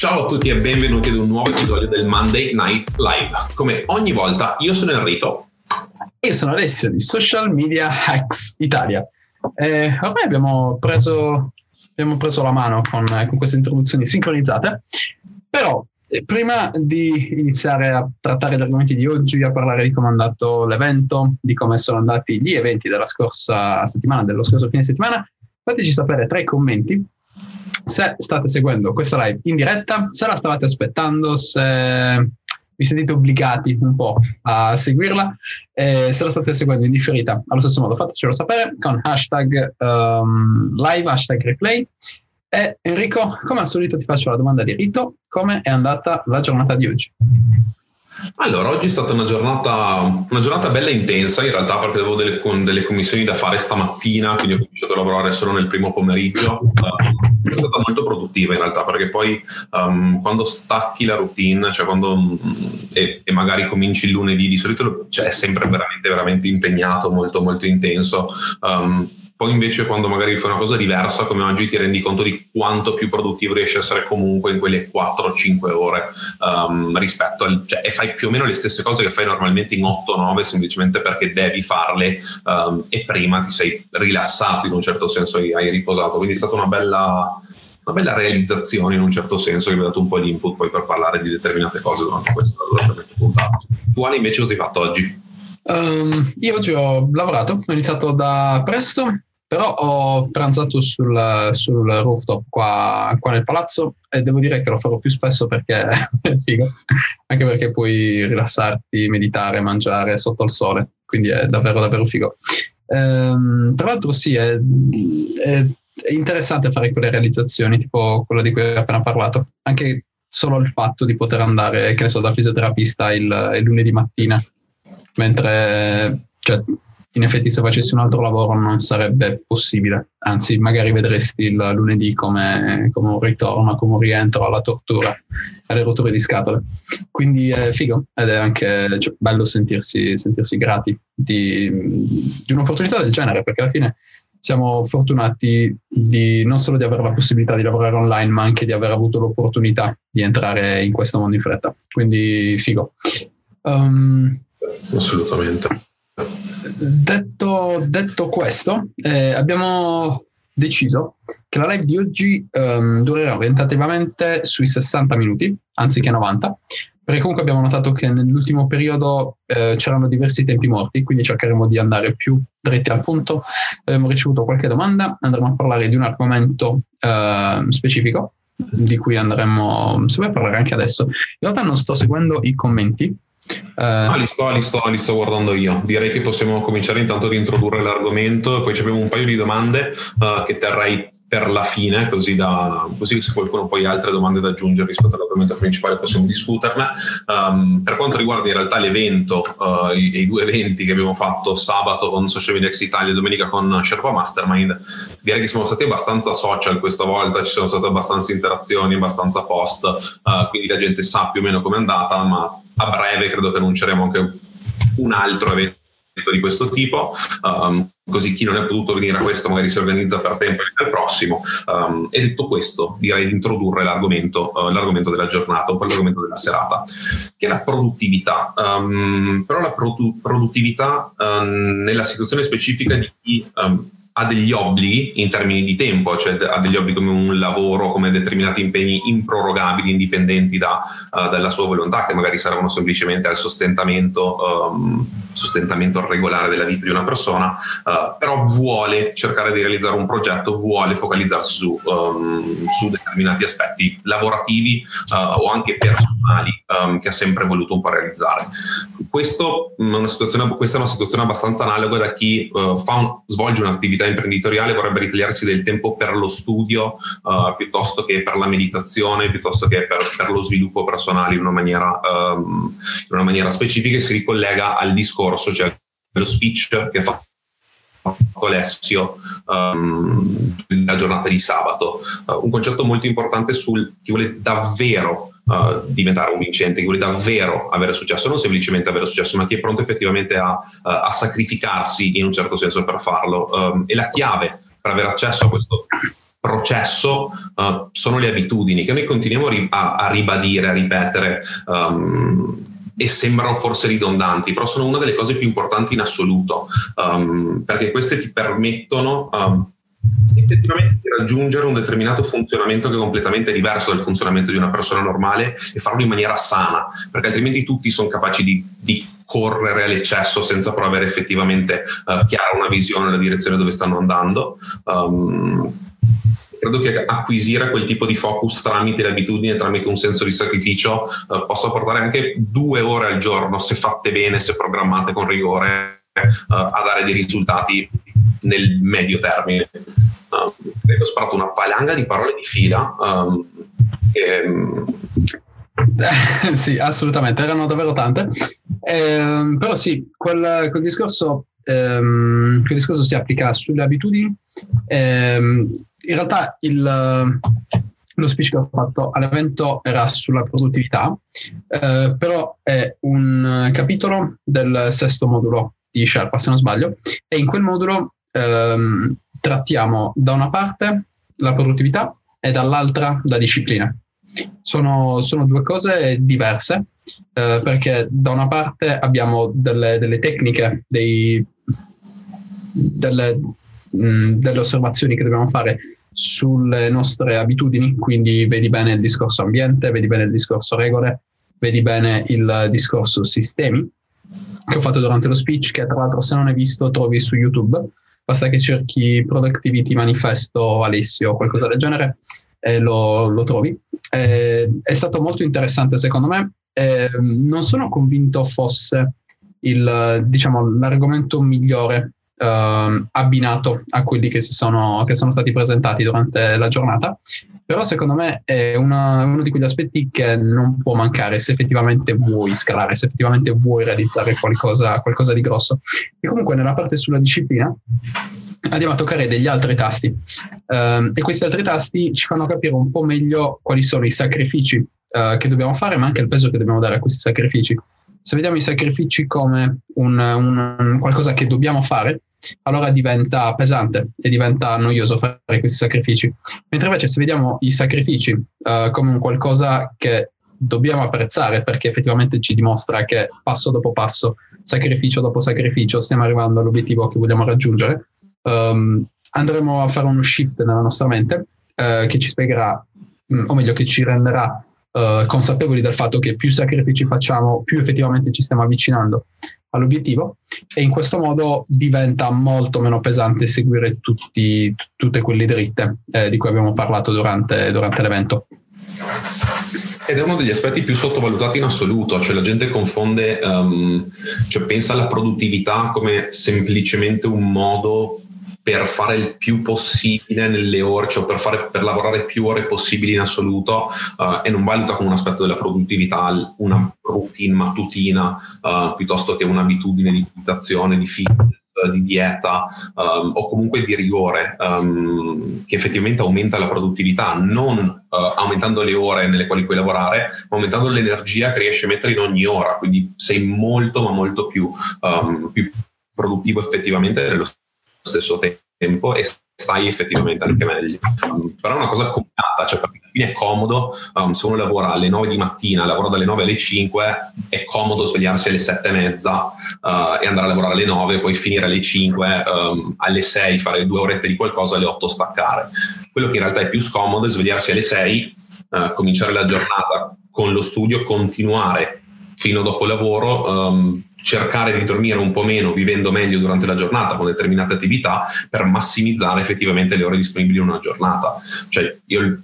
Ciao a tutti e benvenuti ad un nuovo episodio del Monday Night Live. Come ogni volta, io sono Enrico. Io sono Alessio di Social Media Hacks Italia. Eh, ormai abbiamo preso, abbiamo preso la mano con, con queste introduzioni sincronizzate, però eh, prima di iniziare a trattare gli argomenti di oggi, a parlare di come è andato l'evento, di come sono andati gli eventi della scorsa settimana, dello scorso fine settimana, fateci sapere tra i commenti se state seguendo questa live in diretta, se la stavate aspettando, se vi sentite obbligati un po' a seguirla, e se la state seguendo in differita, allo stesso modo fatecelo sapere con hashtag um, live, hashtag replay. E Enrico, come al solito ti faccio la domanda di rito, come è andata la giornata di oggi? Allora, oggi è stata una giornata, una giornata bella intensa, in realtà perché avevo delle, delle, commissioni da fare stamattina, quindi ho cominciato a lavorare solo nel primo pomeriggio. È stata molto produttiva in realtà, perché poi um, quando stacchi la routine, cioè quando um, e, e, magari cominci il lunedì, di solito cioè, è sempre veramente, veramente impegnato, molto, molto intenso. Um, poi invece quando magari fai una cosa diversa come oggi ti rendi conto di quanto più produttivo riesci a essere comunque in quelle 4-5 ore um, rispetto al... Cioè, e fai più o meno le stesse cose che fai normalmente in 8-9 semplicemente perché devi farle um, e prima ti sei rilassato in un certo senso hai riposato. Quindi è stata una bella, una bella realizzazione in un certo senso che mi ha dato un po' di input poi per parlare di determinate cose durante questa, durante questa puntata. Tu invece cosa hai fatto oggi? Um, io oggi ho lavorato, ho iniziato da presto, però ho pranzato sul, sul rooftop qua, qua, nel palazzo e devo dire che lo farò più spesso perché è figo, anche perché puoi rilassarti, meditare, mangiare sotto il sole, quindi è davvero davvero figo. Ehm, tra l'altro sì, è, è, è interessante fare quelle realizzazioni, tipo quello di cui hai appena parlato, anche solo il fatto di poter andare, che ne so, dal fisioterapista il, il lunedì mattina, mentre... Cioè, in effetti se facessi un altro lavoro non sarebbe possibile, anzi magari vedresti il lunedì come, come un ritorno, come un rientro alla tortura, alle rotture di scatole. Quindi è figo ed è anche cioè, bello sentirsi, sentirsi grati di, di un'opportunità del genere, perché alla fine siamo fortunati di, non solo di avere la possibilità di lavorare online, ma anche di aver avuto l'opportunità di entrare in questo mondo in fretta. Quindi figo. Um, Assolutamente. Detto, detto questo, eh, abbiamo deciso che la live di oggi um, durerà orientativamente sui 60 minuti, anziché 90, perché comunque abbiamo notato che nell'ultimo periodo eh, c'erano diversi tempi morti, quindi cercheremo di andare più dritti al punto. Abbiamo ricevuto qualche domanda, andremo a parlare di un argomento eh, specifico, di cui andremo, se vuoi parlare anche adesso. In realtà non sto seguendo i commenti, Uh, ah, li sto, li, sto, li sto guardando io. Direi che possiamo cominciare intanto ad introdurre l'argomento poi abbiamo un paio di domande uh, che terrei per la fine, così, da, così se qualcuno poi ha altre domande da aggiungere rispetto all'argomento principale possiamo discuterne. Um, per quanto riguarda in realtà l'evento, uh, i, i, due eventi che abbiamo fatto sabato con Social Media X Italia e domenica con Sherpa Mastermind, direi che siamo stati abbastanza social questa volta, ci sono state abbastanza interazioni, abbastanza post, uh, quindi la gente sa più o meno com'è andata, ma a breve credo che annunceremo anche un altro evento di questo tipo, um, così chi non è potuto venire a questo magari si organizza per tempo per il prossimo. Um, e detto questo, direi di introdurre l'argomento, uh, l'argomento della giornata, un po' l'argomento della serata, che è la produttività. Um, però la produ- produttività uh, nella situazione specifica di chi ha degli obblighi in termini di tempo, cioè ha degli obblighi come un lavoro, come determinati impegni improrogabili, indipendenti da, uh, dalla sua volontà, che magari servono semplicemente al sostentamento, um, sostentamento regolare della vita di una persona, uh, però vuole cercare di realizzare un progetto, vuole focalizzarsi su, um, su determinati aspetti lavorativi uh, o anche personali um, che ha sempre voluto un po' realizzare. Questo, una questa è una situazione abbastanza analoga da chi fa un, svolge un'attività imprenditoriale vorrebbe ritagliarsi del tempo per lo studio uh, piuttosto che per la meditazione, piuttosto che per, per lo sviluppo personale in una, maniera, um, in una maniera specifica e si ricollega al discorso, cioè lo speech che fa Alessio um, la giornata di sabato. Uh, un concetto molto importante sul chi vuole davvero uh, diventare un vincente, chi vuole davvero avere successo, non semplicemente avere successo, ma chi è pronto effettivamente a, uh, a sacrificarsi in un certo senso per farlo. Um, e la chiave per avere accesso a questo processo uh, sono le abitudini che noi continuiamo a, a ribadire, a ripetere. Um, e sembrano forse ridondanti, però sono una delle cose più importanti in assoluto, um, perché queste ti permettono um, effettivamente raggiungere un determinato funzionamento che è completamente diverso dal funzionamento di una persona normale e farlo in maniera sana, perché altrimenti tutti sono capaci di, di correre all'eccesso senza però avere effettivamente uh, chiara una visione, la direzione dove stanno andando. Um, credo che acquisire quel tipo di focus tramite le abitudini, tramite un senso di sacrificio, eh, possa portare anche due ore al giorno, se fatte bene, se programmate con rigore, eh, a dare dei risultati nel medio termine. Uh, ho sparato una valanga di parole di fila. Um, e, sì, assolutamente, erano davvero tante. Eh, però sì, quel, quel, discorso, ehm, quel, discorso, si applica sulle abitudini. Ehm, in realtà il, lo speech che ho fatto all'evento era sulla produttività, eh, però è un capitolo del sesto modulo di Sherpa, se non sbaglio, e in quel modulo ehm, trattiamo da una parte la produttività e dall'altra la disciplina. Sono, sono due cose diverse eh, perché da una parte abbiamo delle, delle tecniche, dei, delle, mh, delle osservazioni che dobbiamo fare sulle nostre abitudini, quindi vedi bene il discorso ambiente, vedi bene il discorso regole, vedi bene il discorso sistemi che ho fatto durante lo speech, che tra l'altro se non hai visto trovi su YouTube, basta che cerchi Productivity Manifesto Alessio o qualcosa del genere e lo, lo trovi. Eh, è stato molto interessante secondo me, eh, non sono convinto fosse il, diciamo, l'argomento migliore uh, abbinato a quelli che, sono, che sono stati presentati durante la giornata. Però secondo me è una, uno di quegli aspetti che non può mancare se effettivamente vuoi scalare, se effettivamente vuoi realizzare qualcosa, qualcosa di grosso. E comunque nella parte sulla disciplina andiamo a toccare degli altri tasti uh, e questi altri tasti ci fanno capire un po' meglio quali sono i sacrifici uh, che dobbiamo fare, ma anche il peso che dobbiamo dare a questi sacrifici. Se vediamo i sacrifici come un, un, qualcosa che dobbiamo fare, allora diventa pesante e diventa noioso fare questi sacrifici. Mentre invece se vediamo i sacrifici uh, come un qualcosa che dobbiamo apprezzare perché effettivamente ci dimostra che passo dopo passo, sacrificio dopo sacrificio, stiamo arrivando all'obiettivo che vogliamo raggiungere, um, andremo a fare uno shift nella nostra mente uh, che ci spiegherà, mm, o meglio che ci renderà uh, consapevoli del fatto che più sacrifici facciamo, più effettivamente ci stiamo avvicinando all'obiettivo e in questo modo diventa molto meno pesante seguire tutti, tutte quelle dritte eh, di cui abbiamo parlato durante, durante l'evento. Ed è uno degli aspetti più sottovalutati in assoluto, cioè la gente confonde, um, cioè pensa alla produttività come semplicemente un modo per fare il più possibile nelle ore, cioè per, fare, per lavorare più ore possibili in assoluto uh, e non valuta come un aspetto della produttività una routine mattutina uh, piuttosto che un'abitudine di meditazione, di fitness di dieta um, o comunque di rigore um, che effettivamente aumenta la produttività, non uh, aumentando le ore nelle quali puoi lavorare, ma aumentando l'energia che riesci a mettere in ogni ora, quindi sei molto ma molto più, um, più produttivo effettivamente nello stesso tempo e stai effettivamente anche meglio. Um, però è una cosa combinata, cioè perché alla fine è comodo, um, se uno lavora alle 9 di mattina, lavora dalle 9 alle 5, è comodo svegliarsi alle 7 e mezza uh, e andare a lavorare alle 9, poi finire alle 5, um, alle 6 fare due orette di qualcosa, alle 8 staccare. Quello che in realtà è più scomodo è svegliarsi alle 6, uh, cominciare la giornata con lo studio, continuare fino dopo lavoro, um, cercare di dormire un po' meno vivendo meglio durante la giornata con determinate attività per massimizzare effettivamente le ore disponibili in una giornata. Cioè io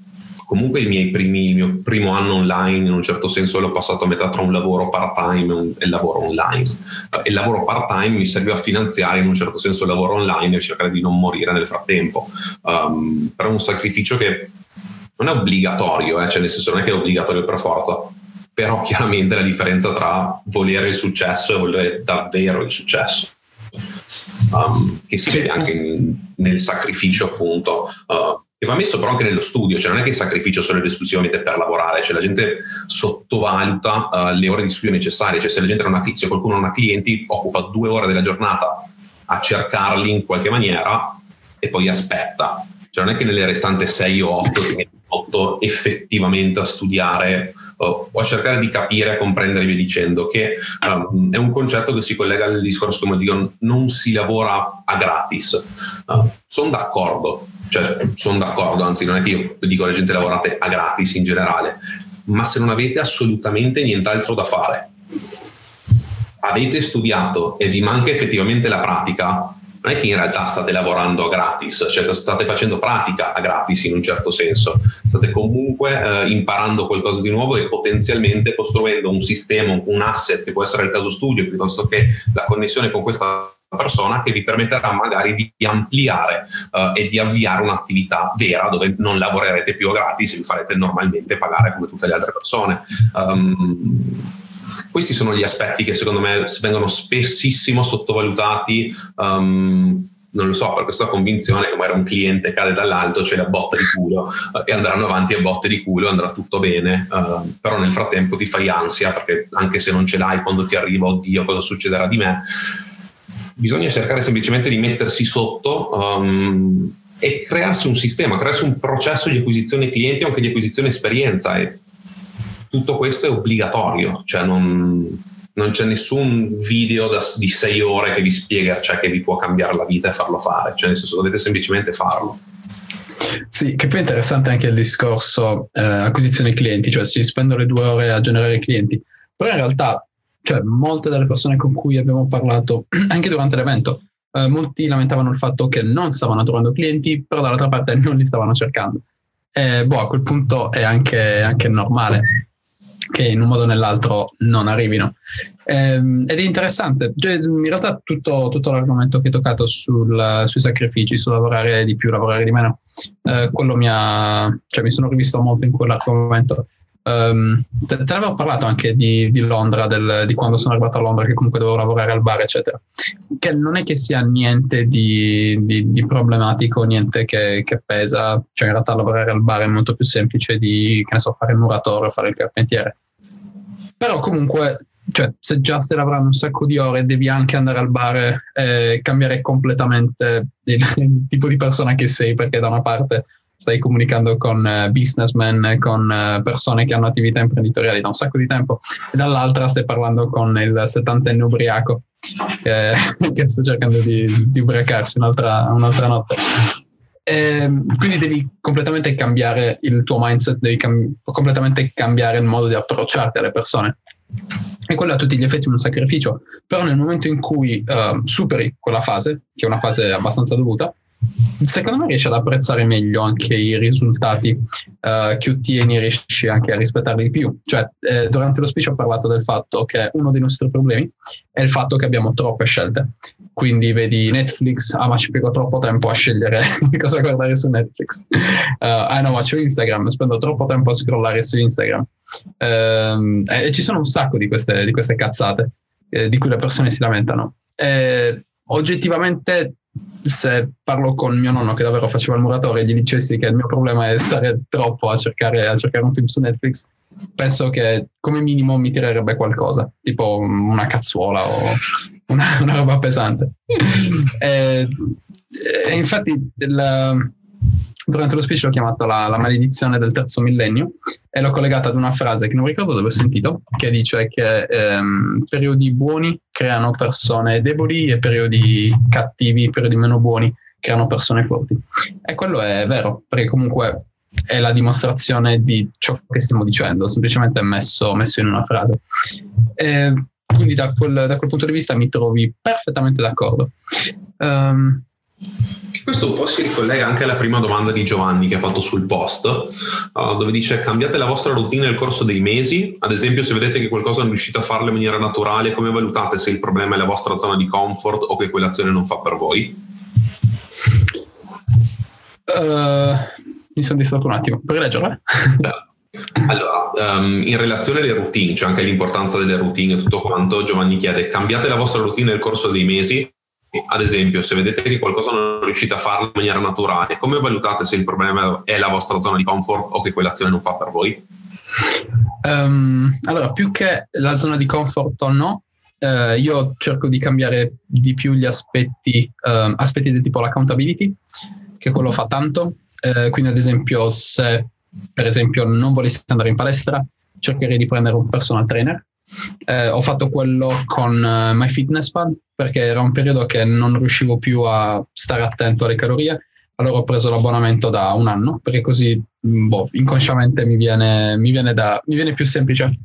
comunque primi, il mio primo anno online in un certo senso l'ho passato a metà tra un lavoro part-time e il lavoro online. il lavoro part-time mi serviva a finanziare in un certo senso il lavoro online e cercare di non morire nel frattempo. Um, però è un sacrificio che non è obbligatorio, eh? cioè nel senso non è che è obbligatorio per forza, però chiaramente la differenza tra volere il successo e volere davvero il successo. Um, che si vede anche in, nel sacrificio appunto uh, che va messo però anche nello studio, cioè non è che il sacrificio solo ed esclusivamente per lavorare, cioè la gente sottovaluta uh, le ore di studio necessarie, cioè se, la gente non ha, se qualcuno non ha clienti occupa due ore della giornata a cercarli in qualche maniera e poi aspetta, cioè non è che nelle restanti 6 o 8 ti 8 effettivamente a studiare uh, o a cercare di capire, a comprendere e via dicendo, che um, è un concetto che si collega al discorso come dico, non si lavora a gratis. Uh, sono d'accordo, cioè sono d'accordo, anzi non è che io dico alla gente lavorate a gratis in generale, ma se non avete assolutamente nient'altro da fare, avete studiato e vi manca effettivamente la pratica, non è che in realtà state lavorando a gratis, cioè state facendo pratica a gratis in un certo senso, state comunque eh, imparando qualcosa di nuovo e potenzialmente costruendo un sistema, un asset che può essere il caso studio piuttosto che la connessione con questa persona che vi permetterà magari di ampliare uh, e di avviare un'attività vera dove non lavorerete più a gratis vi farete normalmente pagare come tutte le altre persone. Um, questi sono gli aspetti che secondo me vengono spessissimo sottovalutati. Um, non lo so, per questa convinzione che magari un cliente cade dall'alto, c'è la botta di culo uh, e andranno avanti a botte di culo, andrà tutto bene, uh, però nel frattempo ti fai ansia perché anche se non ce l'hai quando ti arriva, oddio cosa succederà di me, bisogna cercare semplicemente di mettersi sotto um, e crearsi un sistema, crearsi un processo di acquisizione clienti o anche di acquisizione esperienza e tutto questo è obbligatorio, cioè non, non c'è nessun video da, di sei ore che vi spiega, cioè che vi può cambiare la vita e farlo fare, cioè nel senso dovete semplicemente farlo. Sì, che poi è interessante anche il discorso eh, acquisizione clienti, cioè si spendono le due ore a generare clienti, però in realtà cioè, molte delle persone con cui abbiamo parlato anche durante l'evento, eh, molti lamentavano il fatto che non stavano trovando clienti, però dall'altra parte non li stavano cercando. E boh, a quel punto è anche, anche normale che in un modo o nell'altro non arrivino. Ehm, ed è interessante, cioè, in realtà tutto, tutto, l'argomento che hai toccato sul, sui sacrifici, su lavorare di più, lavorare di meno, eh, quello mi ha, cioè mi sono rivisto molto in quell'argomento. Um, te, te, ne parlato anche di, di Londra, del, di quando sono arrivato a Londra, che comunque dovevo lavorare al bar, eccetera. Che non è che sia niente di, di, di problematico, niente che, che, pesa. Cioè, in realtà lavorare al bar è molto più semplice di, che ne so, fare il muratore o fare il carpentiere. Però comunque, cioè, se già stai lavorando un sacco di ore, devi anche andare al bar e cambiare completamente il, il tipo di persona che sei, perché da una parte stai comunicando con uh, businessmen, con uh, persone che hanno attività imprenditoriali da un sacco di tempo, e dall'altra stai parlando con il settantenne ubriaco che, che sta cercando di, di ubriacarsi un'altra, un'altra notte. E, ehm, quindi devi completamente cambiare il tuo mindset, devi cam- completamente cambiare il modo di approcciarti alle persone. E quello a tutti gli effetti è un sacrificio, però nel momento in cui uh, superi quella fase, che è una fase abbastanza dovuta, secondo me riesci ad apprezzare meglio anche i risultati uh, che ottieni riesci anche a rispettarli di più. Cioè, eh, durante lo speech ho parlato del fatto che uno dei nostri problemi è il fatto che abbiamo troppe scelte. Quindi vedi Netflix, ah ma ci piego troppo tempo a scegliere cosa guardare su Netflix. Uh, ah no, ma c'ho Instagram, spendo troppo tempo a scrollare su Instagram. Uh, e ci sono un sacco di queste, di queste cazzate eh, di cui le persone si lamentano. E, oggettivamente se parlo con mio nonno che davvero faceva il muratore e gli dicessi che il mio problema è stare troppo a cercare, a cercare un film su Netflix, penso che come minimo mi tirerebbe qualcosa, tipo una cazzuola o una, una roba pesante. e, e infatti il, durante lo speech l'ho chiamato la, la, maledizione del terzo millennio e l'ho collegata ad una frase che non ricordo dove ho sentito, che dice che ehm, periodi buoni creano persone deboli e periodi cattivi, periodi meno buoni creano persone forti. E quello è vero, perché comunque è la dimostrazione di ciò che stiamo dicendo, semplicemente messo, messo in una frase. E quindi da quel, da quel, punto di vista mi trovi perfettamente d'accordo. Um, Questo un po' si ricollega anche alla prima domanda di Giovanni che ha fatto sul post, uh, dove dice cambiate la vostra routine nel corso dei mesi, ad esempio se vedete che qualcosa non riuscite a farlo in maniera naturale, come valutate se il problema è la vostra zona di comfort o che quell'azione non fa per voi? Uh, mi sono distratto un attimo, puoi leggere? Allora, um, in relazione alle routine, c'è cioè anche l'importanza delle routine e tutto quanto, Giovanni chiede, cambiate la vostra routine nel corso dei mesi, ad esempio, se vedete che qualcosa non riuscite a farlo in maniera naturale, come valutate se il problema è la vostra zona di comfort o che quell'azione non fa per voi? Um, allora, più che la zona di comfort o no, uh, io cerco di cambiare di più gli aspetti, uh, aspetti del tipo l'accountability, che quello fa tanto. Uh, quindi, ad esempio, se per esempio non volessi andare in palestra, cercherei di prendere un personal trainer. Eh, ho fatto quello con uh, MyFitnessPal perché era un periodo che non riuscivo più a stare attento alle calorie. Allora ho preso l'abbonamento da un anno perché così mm, boh, inconsciamente mi viene, mi, viene da, mi viene, più semplice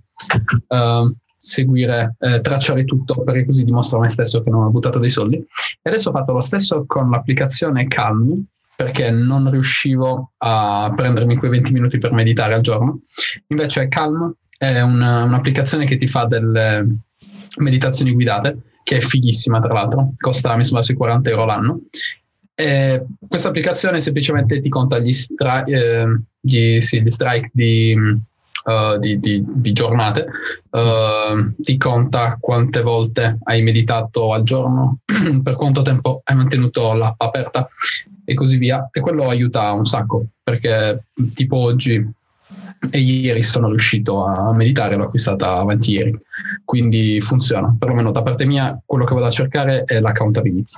uh, seguire, eh, tracciare tutto perché così dimostro a me stesso che non ho buttato dei soldi. E adesso ho fatto lo stesso con l'applicazione Calm perché non riuscivo a prendermi quei 20 minuti per meditare al giorno. Invece Calm è una, un'applicazione che ti fa delle meditazioni guidate, che è fighissima tra l'altro, costa mi sembra sui 40 euro l'anno. E questa applicazione semplicemente ti conta gli, stri- eh, gli, sì, gli strike di, uh, di, di, di, giornate, uh, ti conta quante volte hai meditato al giorno, per quanto tempo hai mantenuto l'app aperta e così via. E quello aiuta un sacco perché tipo oggi e ieri sono riuscito a meditare, l'ho acquistata avanti ieri, quindi funziona. Perlomeno da parte mia quello che vado a cercare è l'accountability.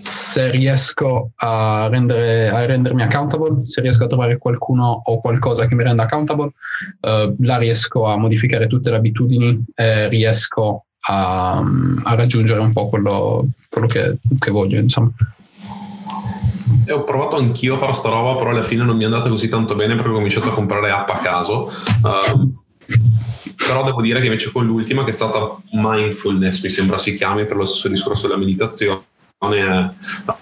Se riesco a, rendere, a rendermi accountable, se riesco a trovare qualcuno o qualcosa che mi renda accountable, eh, la riesco a modificare tutte le abitudini e riesco a, a raggiungere un po' quello, quello che, che voglio, insomma. E ho provato anch'io a fare sta roba, però alla fine non mi è andata così tanto bene perché ho cominciato a comprare app a caso. Uh, però devo dire che invece con l'ultima, che è stata mindfulness, mi sembra si chiami per lo stesso discorso della meditazione, uh,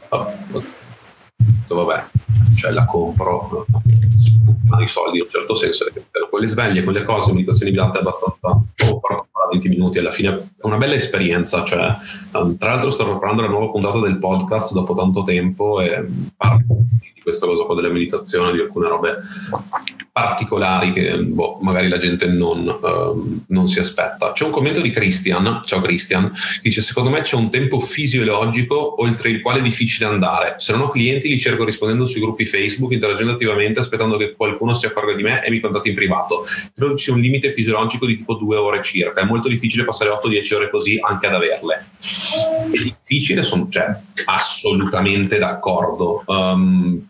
uh, vabbè, cioè la compro i soldi in un certo senso per quelle sveglie, quelle cose, meditazioni guidate abbastanza oh, 20 minuti alla fine è una bella esperienza cioè, um, tra l'altro sto preparando la nuova puntata del podcast dopo tanto tempo e parlo di questa cosa qua della meditazione di alcune robe particolari che boh, magari la gente non, uh, non, si aspetta. C'è un commento di Christian, ciao Christian, che dice secondo me c'è un tempo fisiologico oltre il quale è difficile andare. Se non ho clienti li cerco rispondendo sui gruppi Facebook, interagendo attivamente, aspettando che qualcuno si accorga di me e mi contatti in privato. Credo c'è un limite fisiologico di tipo due ore circa, è molto difficile passare 8-10 ore così anche ad averle. È difficile, sono cioè, assolutamente d'accordo. Um,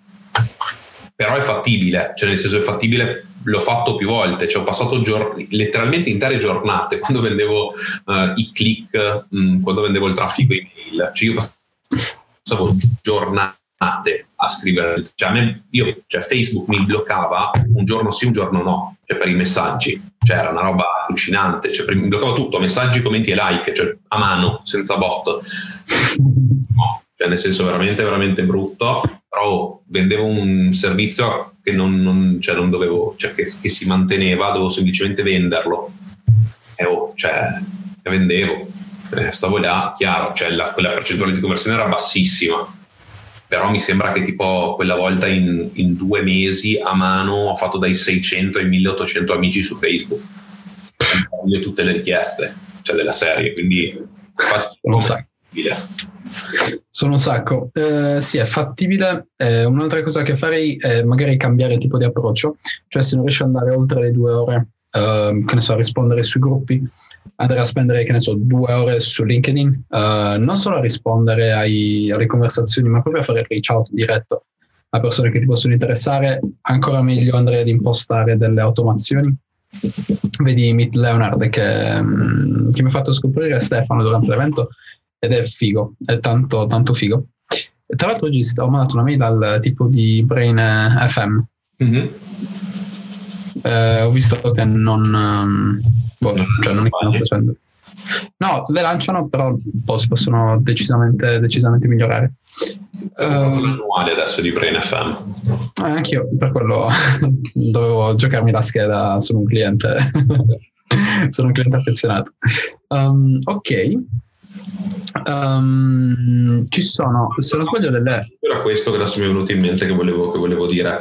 però è fattibile, cioè nel senso è fattibile, l'ho fatto più volte, cioè ho passato giorni, letteralmente intere giornate quando vendevo uh, i click, mh, mm, quando vendevo il traffico email, cioè io passavo giornate a scrivere, cioè, a me, io, cioè Facebook mi bloccava un giorno sì, un giorno no, cioè per i messaggi, cioè era una roba allucinante, cioè, mi bloccava tutto, messaggi, commenti e like, cioè a mano, senza bot. No, cioè nel senso veramente, veramente brutto però vendevo un servizio che non, non, cioè non dovevo, cioè che, che, si manteneva, dovevo semplicemente venderlo. E oh, cioè, vendevo, eh, stavo là, chiaro, cioè la, quella percentuale di conversione era bassissima, però mi sembra che tipo quella volta in, in due mesi a mano ho fatto dai 600 ai 1800 amici su Facebook, tutte le richieste, cioè della serie, quindi non sai. Sono un sacco. Eh, sì, è fattibile. Eh, un'altra cosa che farei è magari cambiare tipo di approccio, cioè se non riesci ad andare oltre le due ore, eh, che ne so, a rispondere sui gruppi, andare a spendere, che ne so, due ore su LinkedIn, eh, non solo a rispondere ai, alle conversazioni, ma proprio a fare reach out diretto a persone che ti possono interessare. Ancora meglio andrei ad impostare delle automazioni. Vedi Meet Leonard che, mm, che mi ha fatto scoprire Stefano durante l'evento ed è figo, è tanto, tanto figo. E tra l'altro oggi ho mandato una mail al tipo di Brain FM. Mm-hmm. Eh, ho visto che non, um, boh, cioè non stanno facendo. No, le lanciano, però possono decisamente, decisamente migliorare. Uh, l'annuale adesso di Brain FM. Eh, anch'io, per quello dovevo giocarmi la scheda, sono un cliente, sono un cliente affezionato. Um, ok. Um, ci sono, se non sbaglio, delle... Era questo che adesso mi è venuto in mente che volevo, che volevo dire.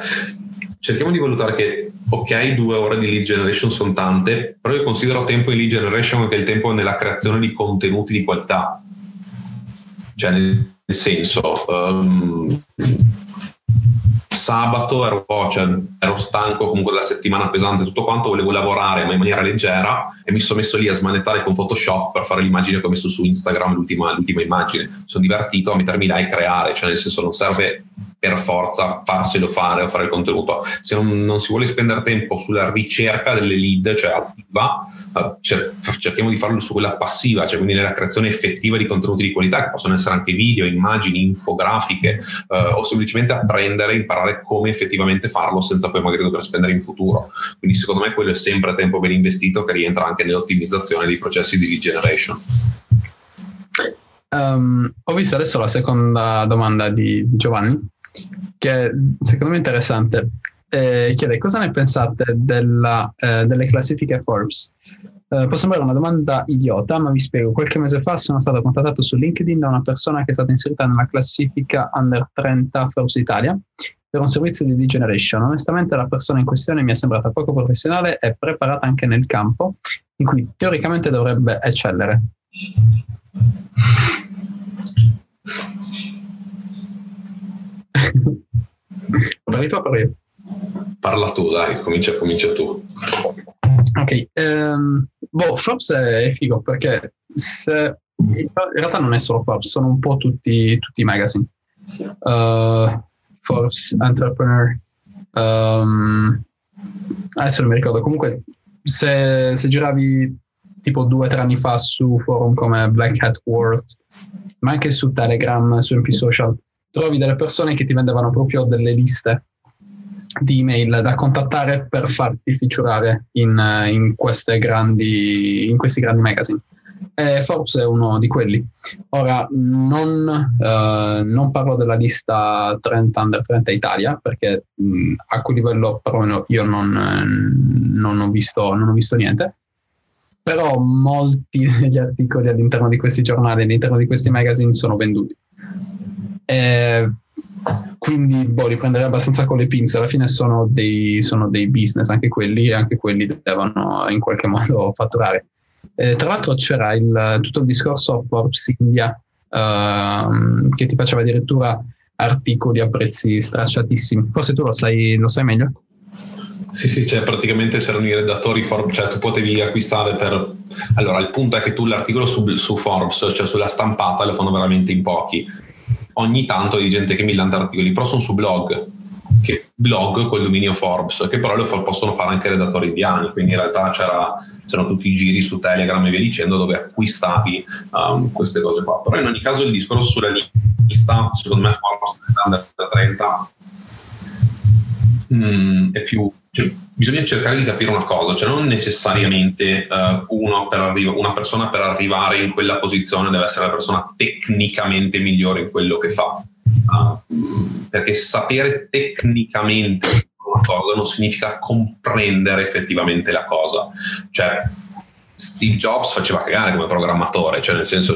Cerchiamo di valutare che, ok, due ore di lead generation sono tante, però io considero tempo di lead generation anche il tempo nella creazione di contenuti di qualità. Cioè, nel senso, um, sabato ero, cioè, ero stanco comunque della settimana pesante tutto quanto, volevo lavorare ma in maniera leggera e mi sono messo lì a smanettare con Photoshop per fare l'immagine che ho messo su Instagram, l'ultima, l'ultima immagine. Sono divertito a mettermi là e creare, cioè nel senso non serve per forza farselo fare o fare il contenuto. Se non, non, si vuole spendere tempo sulla ricerca delle lead, cioè attiva, eh, cer- cerchiamo di farlo su quella passiva, cioè quindi nella creazione effettiva di contenuti di qualità, che possono essere anche video, immagini, infografiche, eh, o semplicemente apprendere, imparare come effettivamente farlo senza poi magari dover spendere in futuro. Quindi secondo me quello è sempre tempo ben investito che rientra anche nell'ottimizzazione dei processi di lead generation. Um, ho visto adesso la seconda domanda di Giovanni che secondo me è interessante. Eh, chiede cosa ne pensate della, eh, delle classifiche Forbes? Eh, può sembrare una domanda idiota, ma vi spiego. Qualche mese fa sono stato contattato su LinkedIn da una persona che è stata inserita nella classifica Under 30 Forbes Italia per un servizio di degeneration. Onestamente la persona in questione mi è sembrata poco professionale e preparata anche nel campo in cui teoricamente dovrebbe eccellere. Parli tu o parlo io? Parla tu, dai, comincia, comincia tu. Ok, um, boh, Forbes è figo perché se, in realtà non è solo Forbes, sono un po' tutti, tutti i magazine. Uh, Forbes, Entrepreneur, um, adesso non mi ricordo, comunque se, se giravi tipo due o tre anni fa su forum come Black Hat World, ma anche su Telegram, su MP Social, trovi delle persone che ti vendevano proprio delle liste di email da contattare per farti featurare in, in, in questi grandi magazine. E Forbes è uno di quelli. Ora, non, uh, non, parlo della lista 30 under 30 Italia, perché mh, a quel livello perlomeno io non, non, ho visto, non ho visto niente. Però molti degli articoli all'interno di questi giornali, all'interno di questi magazine sono venduti. E quindi boh, li prenderei abbastanza con le pinze. Alla fine sono dei, sono dei business, anche quelli, e anche quelli devono in qualche modo fatturare. Eh, tra l'altro c'era il, tutto il discorso Forbes India uh, che ti faceva addirittura articoli a prezzi stracciatissimi. Forse tu lo sai, lo sai meglio? Sì, sì, cioè praticamente c'erano i redattori Forbes, cioè tu potevi acquistare per... Allora, il punto è che tu l'articolo su, su Forbes, cioè sulla stampata, lo fanno veramente in pochi ogni tanto di gente che millanta articoli, però sono su blog, che blog col dominio Forbes, che però lo possono fare anche redattori indiani, quindi in realtà c'era, c'erano tutti i giri su Telegram e via dicendo dove acquistavi um, queste cose qua. Però in ogni caso il discorso sulla lista, secondo me Forbes da 30 mm, è più cioè, bisogna cercare di capire una cosa, cioè non necessariamente uh, per arri- una persona per arrivare in quella posizione deve essere la persona tecnicamente migliore in quello che fa, uh, perché sapere tecnicamente una cosa non significa comprendere effettivamente la cosa. Cioè, Steve Jobs faceva cagare come programmatore, cioè nel senso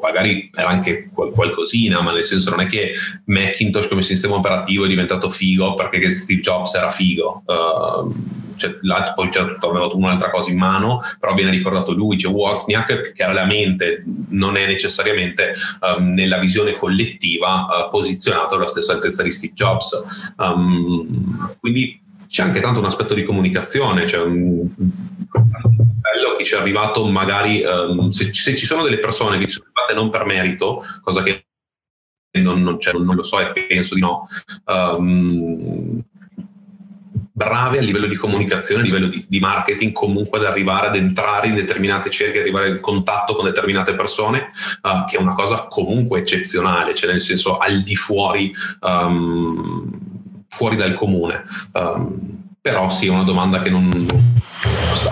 magari era anche qualcosina, ma nel senso non è che Macintosh come sistema operativo è diventato figo perché Steve Jobs era figo. Uh, cioè, poi aveva un'altra cosa in mano, però viene ricordato lui, c'è Wozniak che era la mente, non è necessariamente um, nella visione collettiva uh, posizionato alla stessa altezza di Steve Jobs. Um, quindi c'è anche tanto un aspetto di comunicazione, cioè un, bello chi ci è arrivato magari, um, se, se, ci sono delle persone che ci sono arrivate non per merito, cosa che non, non, cioè, non lo so e penso di no, um, brave a livello di comunicazione, a livello di, di, marketing, comunque ad arrivare ad entrare in determinate cerchi, arrivare in contatto con determinate persone, uh, che è una cosa comunque eccezionale, cioè nel senso al di fuori, um, fuori dal comune. Um, però sì, è una domanda che non,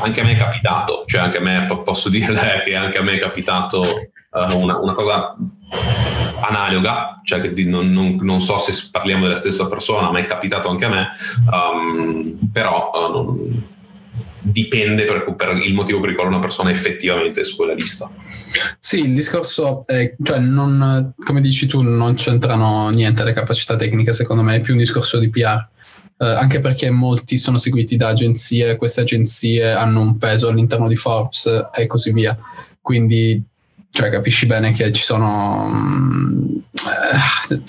anche a me è capitato, cioè anche a me posso dire che anche a me è capitato uh, una, una, cosa analoga, cioè che non, non, non, so se parliamo della stessa persona, ma è capitato anche a me, um, però uh, dipende per, per, il motivo per il quale una persona è effettivamente su quella lista. Sì, il discorso è, cioè non, come dici tu, non c'entrano niente le capacità tecniche, secondo me è più un discorso di PR. Eh, anche perché molti sono seguiti da agenzie, queste agenzie hanno un peso all'interno di Forbes e così via. Quindi cioè, capisci bene che ci sono... Mm, eh,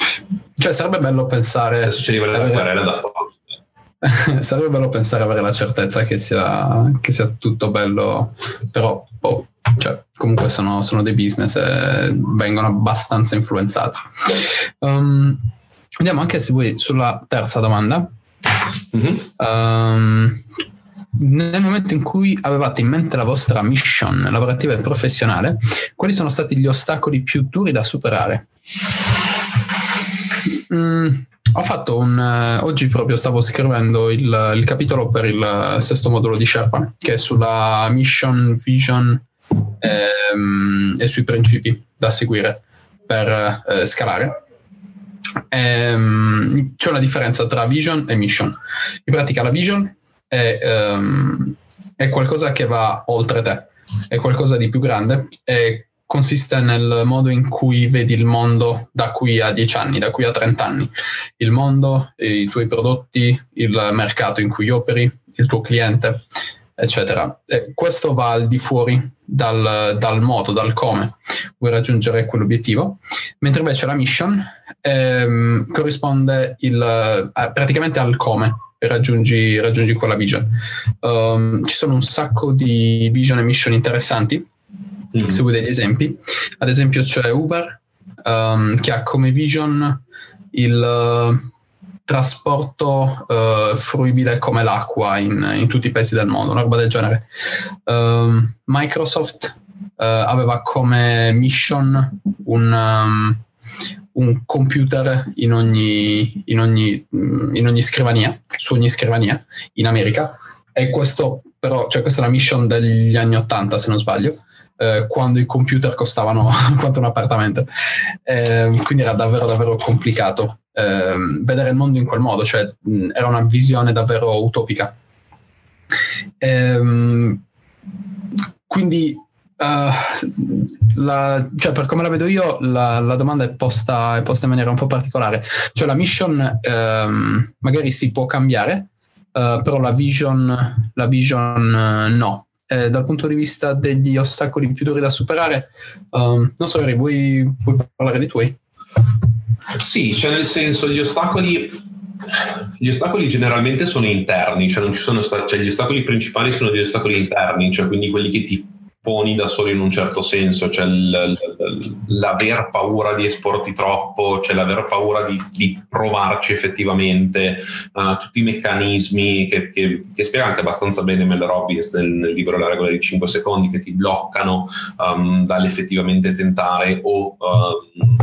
cioè sarebbe bello pensare... Adesso ci arriva la querela da Forbes sarebbe bello pensare avere la certezza che sia, che sia tutto bello, però oh, cioè, comunque sono, sono, dei business e vengono abbastanza influenzati. Um, andiamo anche se vuoi sulla terza domanda. Mm-hmm. Um, nel momento in cui avevate in mente la vostra mission lavorativa e professionale, quali sono stati gli ostacoli più duri da superare? Mm, ho fatto un. Uh, oggi proprio stavo scrivendo il, il, capitolo per il sesto modulo di Sherpa, che è sulla mission, vision ehm, e sui principi da seguire per eh, scalare. Ehm, c'è una differenza tra vision e mission. In pratica, la vision è, ehm, è qualcosa che va oltre te, è qualcosa di più grande, è consiste nel modo in cui vedi il mondo da qui a 10 anni, da qui a 30 anni. Il mondo, i tuoi prodotti, il mercato in cui operi, il tuo cliente, eccetera. E questo va al di fuori dal, dal, modo, dal come vuoi raggiungere quell'obiettivo, mentre invece la mission ehm, corrisponde il, eh, praticamente al come raggiungi, raggiungi quella vision. Um, ci sono un sacco di vision e mission interessanti mm-hmm. seguo degli esempi. Ad esempio c'è Uber um, che ha come vision il uh, trasporto uh, fruibile come l'acqua in, in, tutti i paesi del mondo, una roba del genere. Um, Microsoft uh, aveva come mission un, un computer in ogni, in, ogni, mm, in ogni scrivania, su ogni scrivania in America. E questo però, cioè questa è una mission degli anni 80 se non sbaglio eh, quando i computer costavano quanto un appartamento. Eh, quindi era davvero, davvero complicato eh, vedere il mondo in quel modo, cioè mh, era una visione davvero utopica. Ehm, quindi Uh, la, cioè per come la vedo io, la, la domanda è posta, è posta, in maniera un po' particolare. Cioè la mission um, magari si può cambiare, uh, però la vision, la vision uh, no eh, dal punto di vista degli ostacoli più duri da superare, um, non so, Eri, vuoi, vuoi parlare dei tuoi? Sì, cioè nel senso gli ostacoli gli ostacoli generalmente sono interni, cioè, sono cioè gli ostacoli principali sono degli ostacoli interni, cioè quindi quelli che ti poni da solo in un certo senso, cioè l'aver paura di esporti troppo, cioè l'aver paura di, di provarci effettivamente, uh, tutti i meccanismi che, che, che, spiega anche abbastanza bene Mel Robbins nel, nel, libro La regola dei 5 secondi che ti bloccano um, dall'effettivamente tentare o um,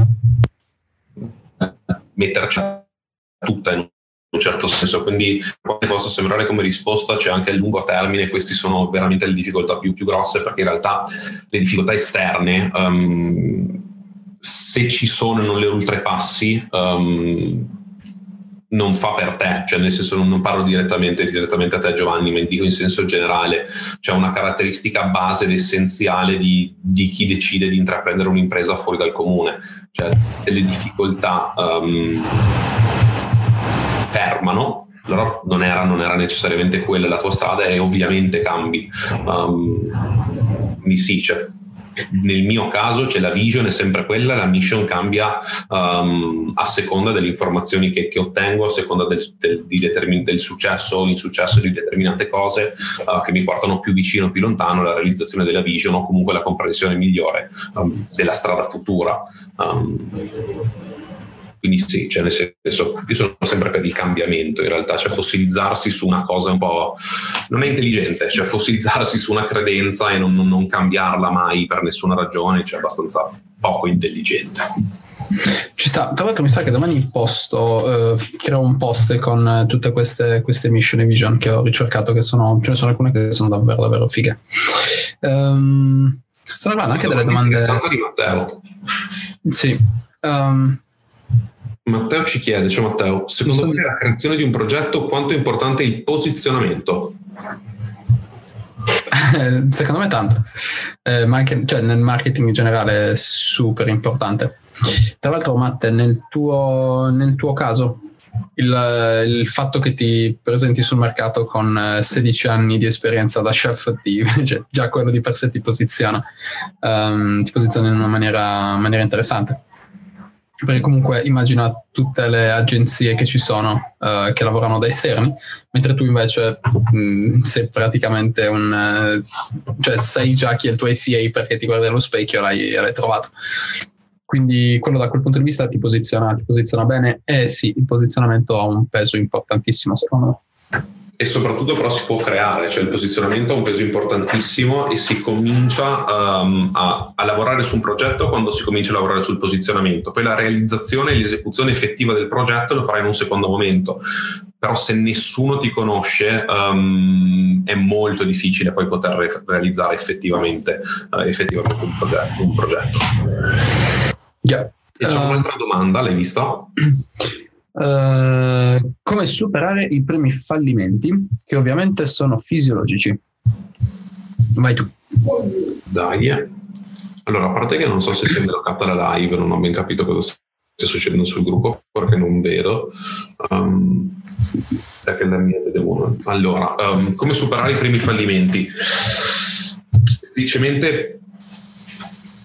metterci tutta in un certo senso, quindi possa sembrare come risposta c'è anche a lungo termine, queste sono veramente le difficoltà più, più grosse perché in realtà le difficoltà esterne, um, se ci sono e non le oltrepassi, um, non fa per te, cioè nel senso non, parlo direttamente, direttamente, a te Giovanni, ma dico in senso generale, c'è una caratteristica base ed essenziale di, di, chi decide di intraprendere un'impresa fuori dal comune, cioè delle difficoltà... Um, fermano, però non era, non era, necessariamente quella la tua strada e ovviamente cambi. Um, quindi sì, cioè, nel mio caso c'è la vision è sempre quella, la mission cambia um, a seconda delle informazioni che, che ottengo, a seconda del, del, determin- del, successo o insuccesso di determinate cose uh, che mi portano più vicino o più lontano alla realizzazione della vision o comunque la comprensione migliore um, della strada futura. Um, quindi sì, cioè nel senso, io sono sempre per il cambiamento in realtà, cioè fossilizzarsi su una cosa un po'... non è intelligente, cioè fossilizzarsi su una credenza e non, non cambiarla mai per nessuna ragione, cioè abbastanza poco intelligente. Ci sta, tra l'altro mi sa che domani posto, eh, creo un post con tutte queste, queste mission e vision che ho ricercato, che sono, ce ne sono alcune che sono davvero davvero fighe. Um, stanno arrivando anche delle domande... di Matteo. Sì, Um, Matteo ci chiede, cioè Matteo, secondo te la creazione di un progetto quanto è importante il posizionamento? secondo me tanto, eh, ma anche cioè, nel marketing in generale è super importante. Tra l'altro, Matte, nel tuo, nel tuo caso, il, il fatto che ti presenti sul mercato con eh, 16 anni di esperienza da chef, ti, cioè, già quello di per sé ti posiziona, ehm, ti posiziona in una maniera, maniera interessante. Perché comunque immagina tutte le agenzie che ci sono eh, che lavorano da esterni, mentre tu invece mh, sei praticamente un... eh, cioè sai già chi è il tuo ACA perché ti guardi allo specchio e l'hai, l'hai trovato. Quindi quello da quel punto di vista ti posiziona, ti posiziona bene e sì, il posizionamento ha un peso importantissimo secondo me. E soprattutto però si può creare, cioè il posizionamento ha un peso importantissimo e si comincia um, a, a, lavorare su un progetto quando si comincia a lavorare sul posizionamento. Poi la realizzazione e l'esecuzione effettiva del progetto lo farai in un secondo momento. Però se nessuno ti conosce um, è molto difficile poi poter re- realizzare effettivamente, uh, effettivamente un, progetto. Un progetto. Yeah. E c'è uh, un'altra domanda, l'hai vista? Uh, come superare i primi fallimenti, che ovviamente sono fisiologici. Vai tu. Dai. Allora, a parte che non so se si è bloccata la live, non ho ben capito cosa stia succedendo sul gruppo, perché non vedo. Um, perché la mia vede uno. Allora, um, come superare i primi fallimenti? Semplicemente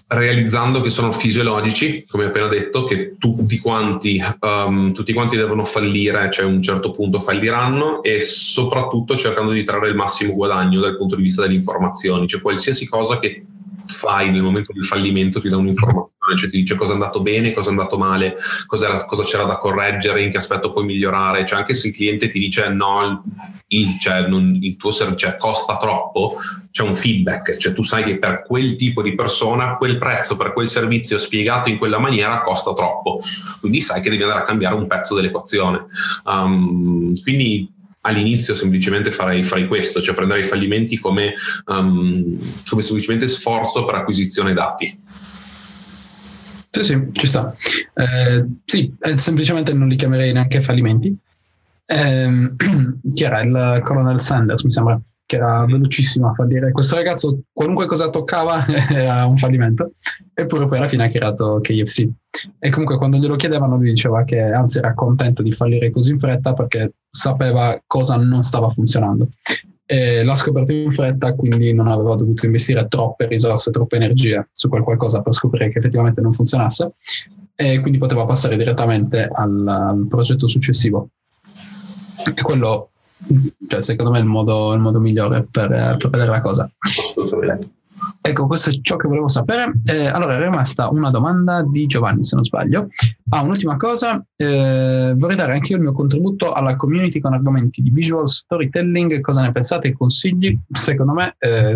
realizzando che sono fisiologici, come appena detto, che tutti quanti, um, tutti quanti devono fallire, cioè a un certo punto falliranno e soprattutto cercando di trarre il massimo guadagno dal punto di vista delle informazioni, cioè qualsiasi cosa che fai nel momento del fallimento ti dà un'informazione, cioè ti dice cosa è andato bene, cosa è andato male, cosa c'era da correggere, in che aspetto puoi migliorare, cioè anche se il cliente ti dice no, il, cioè, non, il tuo servizio cioè, costa troppo, c'è un feedback, cioè tu sai che per quel tipo di persona quel prezzo per quel servizio spiegato in quella maniera costa troppo, quindi sai che devi andare a cambiare un pezzo dell'equazione. Um, quindi all'inizio semplicemente farei, farei, questo, cioè prendere i fallimenti come, um, come semplicemente sforzo per acquisizione dati. Sì, sì, ci sta. Eh, sì, semplicemente non li chiamerei neanche fallimenti. Eh, chi era il Colonel Sanders, mi sembra, che era velocissimo a fallire. Questo ragazzo, qualunque cosa toccava, era un fallimento. Eppure poi alla fine ha creato KFC. E comunque quando glielo chiedevano lui diceva che anzi era contento di fallire così in fretta perché sapeva cosa non stava funzionando. E l'ha scoperto in fretta, quindi non aveva dovuto investire troppe risorse, troppe energie su quel qualcosa per scoprire che effettivamente non funzionasse. E quindi poteva passare direttamente al, al progetto successivo. E quello cioè, secondo me è il modo, il modo migliore per, per, vedere la cosa. Ecco, questo è ciò che volevo sapere. Eh, allora, è rimasta una domanda di Giovanni, se non sbaglio. Ah, un'ultima cosa, eh, vorrei dare anche io il mio contributo alla community con argomenti di visual storytelling. Cosa ne pensate? Consigli? Secondo me, eh,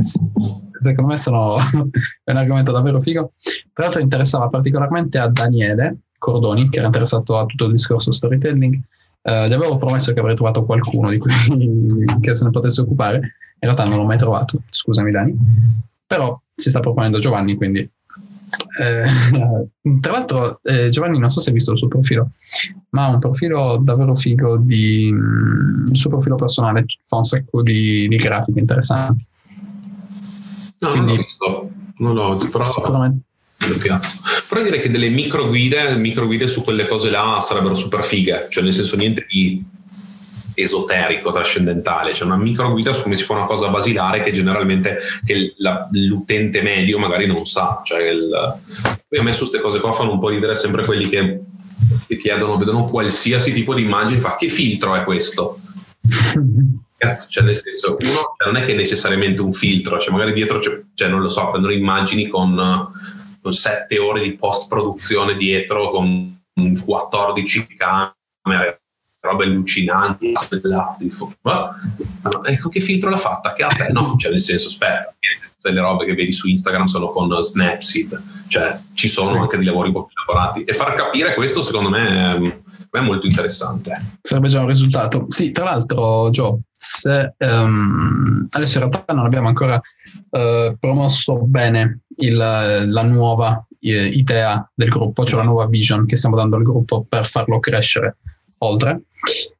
secondo me sono è un argomento davvero figo. Tra l'altro interessava particolarmente a Daniele Cordoni, che era interessato a tutto il discorso storytelling. Uh, gli avevo promesso che avrei trovato qualcuno di quelli che se ne potesse occupare. In realtà non l'ho mai trovato, scusami Dani. Però si sta proponendo Giovanni, quindi... Eh, tra l'altro eh, Giovanni non so se hai visto il suo profilo, ma ha un profilo davvero figo di... il suo profilo personale fa un sacco di, di grafiche interessanti. No, quindi, non l'ho visto, non l'ho, però... Sicuramente però direi che delle micro guide, micro guide su quelle cose là sarebbero super fighe, cioè nel senso niente di esoterico, trascendentale, cioè una micro guida su come si fa una cosa basilare che generalmente che la, l'utente medio magari non sa. Cioè il, poi a me su queste cose qua fanno un po' ridere sempre quelli che, che chiedono, vedono qualsiasi tipo di immagine, fa che filtro è questo? Cioè nel senso, uno cioè non è che è necessariamente un filtro, cioè magari dietro, cioè non lo so, prendono immagini con sette ore di post produzione dietro con 14 camere robe allucinanti ecco che filtro l'ha fatta? Che ha no cioè nel senso aspetta le robe che vedi su Instagram sono con Snapseed cioè ci sono sì. anche dei lavori un po' più elaborati. E far capire questo secondo me è, è molto interessante. Sarebbe già un risultato. Sì tra l'altro Joe um, adesso in realtà non abbiamo ancora uh, promosso bene il, la nuova eh, idea del gruppo, cioè la nuova vision che stiamo dando al gruppo per farlo crescere oltre.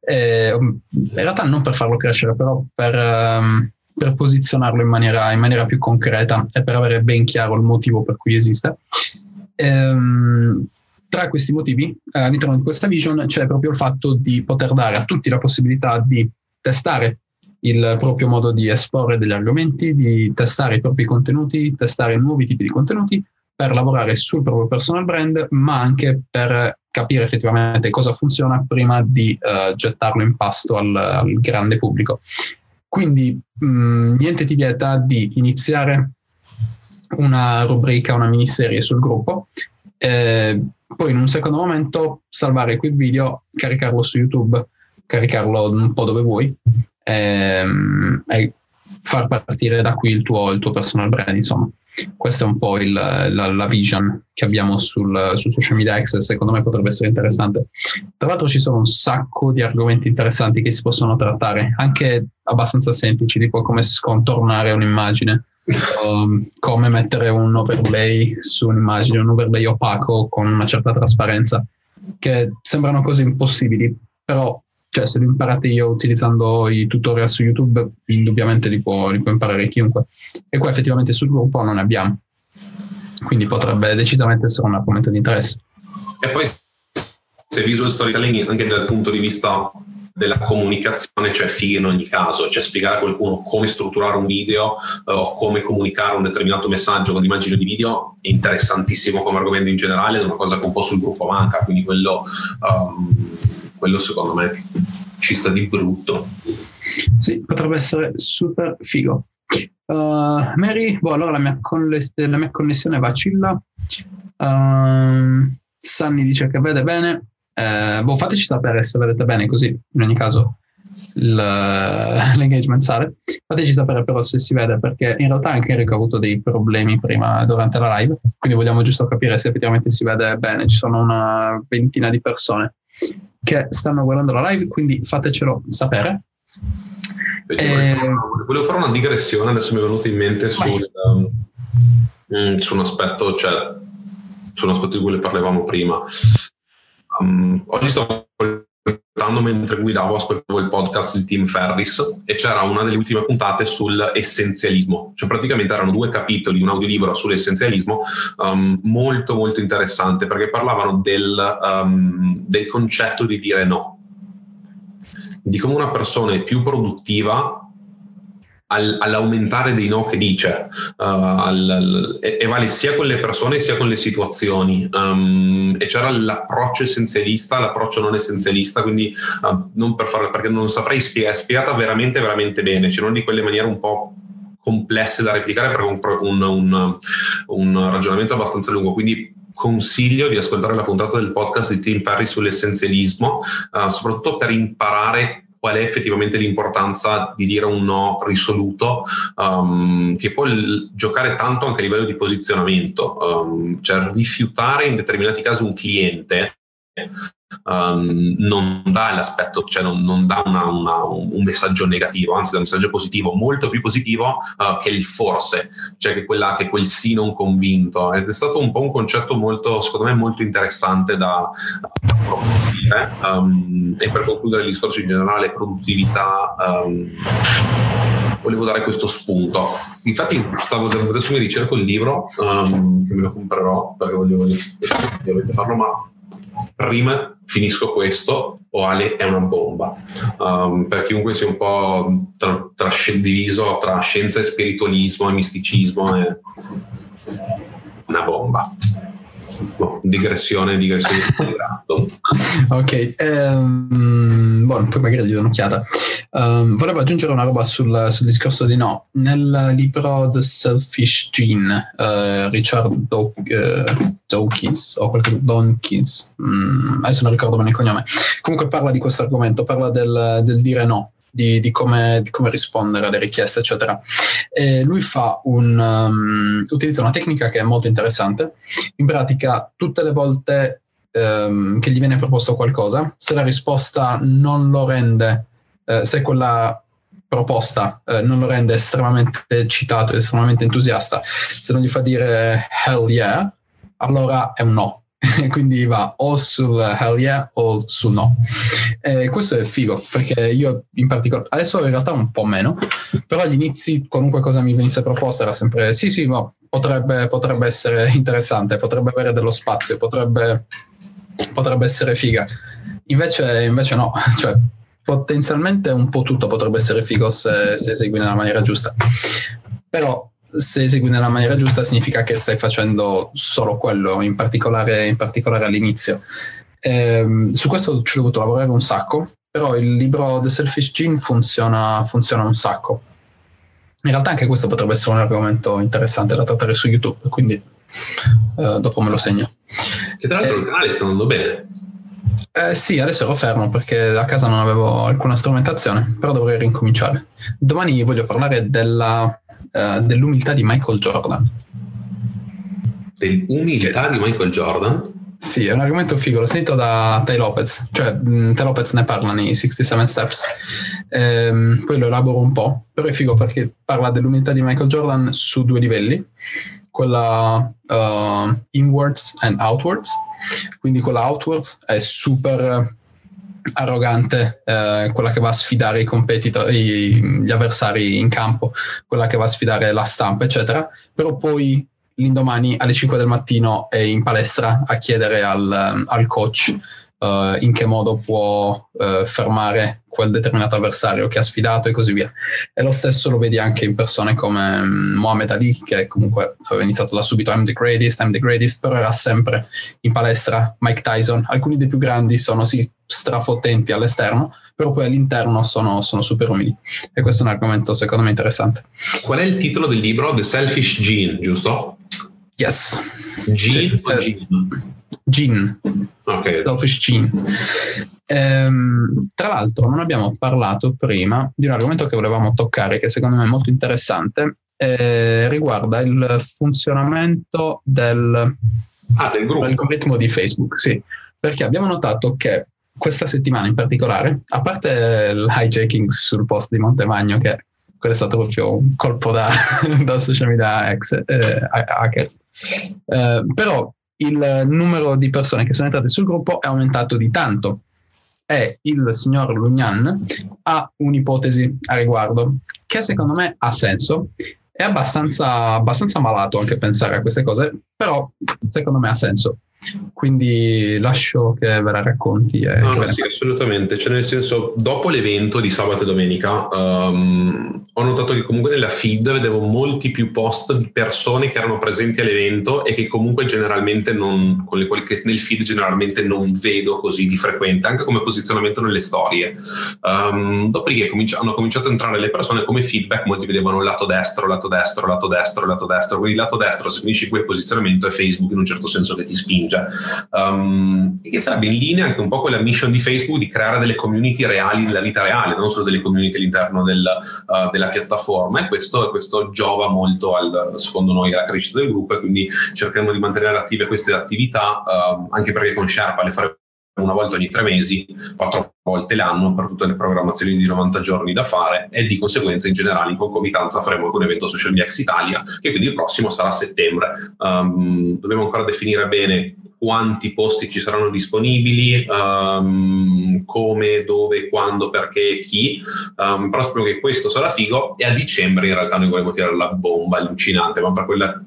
Eh, in realtà non per farlo crescere, però per, um, per posizionarlo in maniera, in maniera, più concreta e per avere ben chiaro il motivo per cui esiste. Ehm, tra questi motivi, all'interno di questa vision c'è proprio il fatto di poter dare a tutti la possibilità di testare il proprio modo di esporre degli argomenti, di testare i propri contenuti, testare nuovi tipi di contenuti per lavorare sul proprio personal brand, ma anche per capire effettivamente cosa funziona prima di uh, gettarlo in pasto al, al grande pubblico. Quindi mh, mm, niente ti vieta di iniziare una rubrica, una miniserie sul gruppo, eh, poi in un secondo momento salvare quel video, caricarlo su YouTube, caricarlo un po' dove vuoi ehm, e far partire da qui il tuo, il tuo personal brand, insomma. Questa è un po' il, la, la, vision che abbiamo sul, sul social media access, secondo me potrebbe essere interessante. Tra l'altro ci sono un sacco di argomenti interessanti che si possono trattare, anche abbastanza semplici, tipo come scontornare un'immagine, um, come mettere un overlay su un'immagine, un overlay opaco con una certa trasparenza, che sembrano cose impossibili, però cioè se lo imparate io utilizzando i tutorial su YouTube, indubbiamente li può, li può imparare chiunque. E qua effettivamente sul gruppo non ne abbiamo. Quindi potrebbe decisamente essere un argomento di interesse. E poi se visual storytelling anche dal punto di vista della comunicazione c'è figo in ogni caso, cioè spiegare a qualcuno come strutturare un video uh, o come comunicare un determinato messaggio con immagini di video è interessantissimo come argomento in generale, è una cosa che un po' sul gruppo manca, quindi quello um, quello secondo me ci sta di brutto. Sì, potrebbe essere super figo. Uh, Mary, boh, allora la mia, connes- la mia connessione vacilla. Uh, Sunny dice che vede bene. Uh, boh, fateci sapere se vedete bene, così in ogni caso l'engagement sale. Fateci sapere però se si vede, perché in realtà anche Enrico ha avuto dei problemi prima durante la live, quindi vogliamo giusto capire se effettivamente si vede bene. Ci sono una ventina di persone che stanno guardando la live, quindi fatecelo sapere. E... Volevo fare una digressione, adesso mi è venuto in mente sul, um, su un aspetto, cioè su un aspetto di cui parlavamo prima. Um, oggi sto ascoltando mentre guidavo, ascoltavo il podcast di Tim Ferris e c'era una delle ultime puntate sull'essenzialismo. Cioè praticamente erano due capitoli, un audiolibro sull'essenzialismo um, molto molto interessante perché parlavano del, um, del concetto di dire no, di come una persona è più produttiva al, all'aumentare dei no che dice uh, al, al, e, e, vale sia con le persone sia con le situazioni. Um, e c'era l'approccio essenzialista l'approccio non essenzialista quindi uh, non per farlo perché non saprei spiegare è spiegata veramente veramente bene. C'erano di quelle maniere un po' complesse da replicare perché un, un, un, un ragionamento abbastanza lungo. Quindi consiglio di ascoltare la puntata del podcast di Tim Ferry sull'essenzialismo, uh, soprattutto per imparare qual è effettivamente l'importanza di dire un no risoluto, um, che può l- giocare tanto anche a livello di posizionamento, um, cioè rifiutare in determinati casi un cliente um, non dà l'aspetto, cioè non, non dà una, una, un messaggio negativo, anzi dà un messaggio positivo, molto più positivo uh, che il forse, cioè che, quella, che quel sì non convinto. Ed è stato un po' un concetto molto, secondo me, molto interessante da approfondire. Um, e per concludere il discorso in generale, produttività. Um, volevo dare questo spunto. Infatti, stavo, adesso mi ricerco il libro um, che me lo comprerò perché voglio ovviamente farlo, ma prima finisco questo o Ale è una bomba. Um, per chiunque sia un po' tra, tra, diviso tra scienza e spiritualismo e misticismo è una bomba. No, digressione, digressione ok, um, buono, poi magari gli do un'occhiata. Um, volevo aggiungere una roba sul, sul, discorso di no. Nel libro The Selfish Gene, uh, Richard Daw- uh, Dawkins o qualcosa Donkins, mm, adesso non ricordo bene il cognome. Comunque parla di questo argomento, parla del, del dire no. Di, di, come, di, come, rispondere alle richieste, eccetera. E lui un, um, utilizza una tecnica che è molto interessante. In pratica, tutte le volte um, che gli viene proposto qualcosa, se la risposta non lo rende eh, se quella proposta eh, non lo rende estremamente eccitato, estremamente entusiasta, se non gli fa dire hell yeah, allora è un no. Quindi va o sul hell yeah o sul no. E questo è figo perché io in particolare, adesso in realtà un po' meno, però agli inizi qualunque cosa mi venisse proposta era sempre sì sì, no, potrebbe, potrebbe essere interessante, potrebbe avere dello spazio, potrebbe, potrebbe essere figa. Invece, invece no, cioè potenzialmente un po' tutto potrebbe essere figo se, se esegui nella maniera giusta. Però se esegui nella maniera giusta significa che stai facendo solo quello, in particolare, in particolare all'inizio. Ehm, su questo ci ho dovuto lavorare un sacco, però il libro The Selfish Gene funziona, funziona un sacco. In realtà anche questo potrebbe essere un argomento interessante da trattare su YouTube, quindi eh, dopo me lo segno. Che tra l'altro eh, il canale sta andando bene. Eh, sì, adesso ero fermo perché a casa non avevo alcuna strumentazione, però dovrei rincominciare. Domani voglio parlare della uh, dell'umiltà di Michael Jordan. Dell'umiltà di Michael Jordan? Sì, è un argomento figo, l'ho sentito da Tai Lopez, cioè mh, Tai Lopez ne parla nei 67 Steps, ehm, poi lo elaboro un po', però è figo perché parla dell'umiltà di Michael Jordan su due livelli, quella uh, inwards and outwards, quindi quella outwards è super arrogante, eh, quella che va a sfidare i competitor, i, gli avversari in campo, quella che va a sfidare la stampa, eccetera, però poi l'indomani alle 5 del mattino è in palestra a chiedere al, al coach uh, in che modo può uh, fermare quel determinato avversario che ha sfidato e così via. E lo stesso lo vedi anche in persone come um, Mohamed Ali, che comunque aveva iniziato da subito I'm the greatest, I'm the greatest, però era sempre in palestra. Mike Tyson, alcuni dei più grandi sono sì strafottenti all'esterno, però poi all'interno sono, sono, super umili. E questo è un argomento secondo me interessante. Qual è il titolo del libro? The Selfish Gene, giusto? Yes. Gene o Gene? Gene. Ok. Selfish Gene. Ehm, tra l'altro non abbiamo parlato prima di un argomento che volevamo toccare, che secondo me è molto interessante, eh, riguarda il funzionamento del, ah, del dell'algoritmo di Facebook. Sì, perché abbiamo notato che questa settimana in particolare, a parte l'hijacking sul post di Montemagno, che quello è stato proprio un colpo da, da social media ex, eh, hackers, eh, però il numero di persone che sono entrate sul gruppo è aumentato di tanto e il signor Lugnan ha un'ipotesi a riguardo che secondo me ha senso. È abbastanza, abbastanza malato anche pensare a queste cose, però secondo me ha senso. Quindi lascio che ve la racconti. E no, no, sì, assolutamente. Cioè, nel senso, dopo l'evento di sabato e domenica, um, ho notato che comunque nella feed vedevo molti più post di persone che erano presenti all'evento e che comunque generalmente non, con le quali nel feed generalmente non vedo così di frequente, anche come posizionamento nelle storie. Um, dopodiché cominci- hanno cominciato a entrare le persone come feedback, molti vedevano lato destro, lato destro, lato destro, lato destro. Quindi lato destro, se finisci quel posizionamento, è Facebook in un certo senso che ti spinge spinge. Um, e che sarebbe in linea anche un po' con la mission di Facebook di creare delle community reali nella vita reale, non solo delle community all'interno del, uh, della piattaforma. E questo, questo, giova molto, al, secondo noi, alla crescita del gruppo. E quindi cerchiamo di mantenere attive queste attività, uh, anche perché con Sherpa le faremo una volta ogni tre mesi, quattro volte l'anno per tutte le programmazioni di 90 giorni da fare e di conseguenza in generale in concomitanza faremo anche un evento Social Media Italia che quindi il prossimo sarà a settembre. Um, dobbiamo ancora definire bene quanti posti ci saranno disponibili, um, come, dove, quando, perché, chi. Um, però spero che questo sarà figo e a dicembre in realtà noi vorremmo tirare la bomba allucinante, ma per quella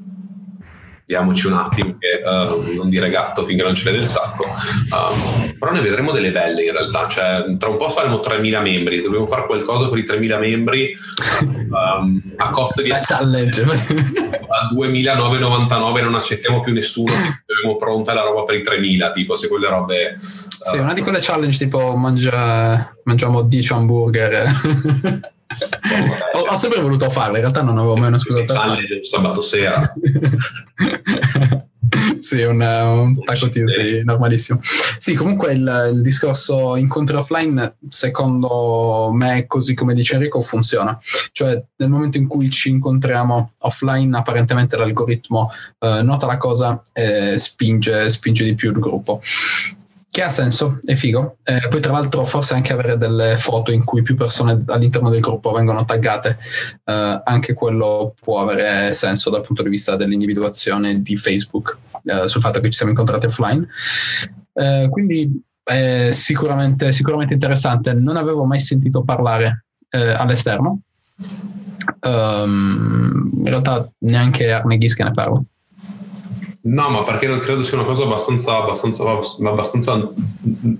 diamoci un attimo che uh, non dire gatto finché non ce l'è nel sacco. Uh, però ne vedremo delle belle in realtà cioè, tra un po' faremo 3.000 membri dobbiamo fare qualcosa per i 3.000 membri um, a costo di challenge. a 2.999 non accettiamo più nessuno abbiamo pronta la roba per i 3.000 tipo se quelle robe uh, sì una di quelle challenge tipo mangia, mangiamo 10 hamburger ho, ho, sempre voluto farlo, in realtà non avevo mai una scusa per farlo. sabato sera. sì, un, un Taco Tuesday normalissimo. Sì, comunque il, il, discorso incontri offline, secondo me, così come dice Enrico, funziona. Cioè, nel momento in cui ci incontriamo offline, apparentemente l'algoritmo eh, nota la cosa e spinge, spinge di più il gruppo. Che ha senso, è figo. Eh, poi tra l'altro forse anche avere delle foto in cui più persone all'interno del gruppo vengono taggate, eh, anche quello può avere senso dal punto di vista dell'individuazione di Facebook eh, sul fatto che ci siamo incontrati offline. Eh, quindi è sicuramente, sicuramente interessante. Non avevo mai sentito parlare eh, all'esterno. Um, in realtà neanche Arne Ghis che ne parla. No, ma perché non credo sia una cosa abbastanza, abbastanza, abbastanza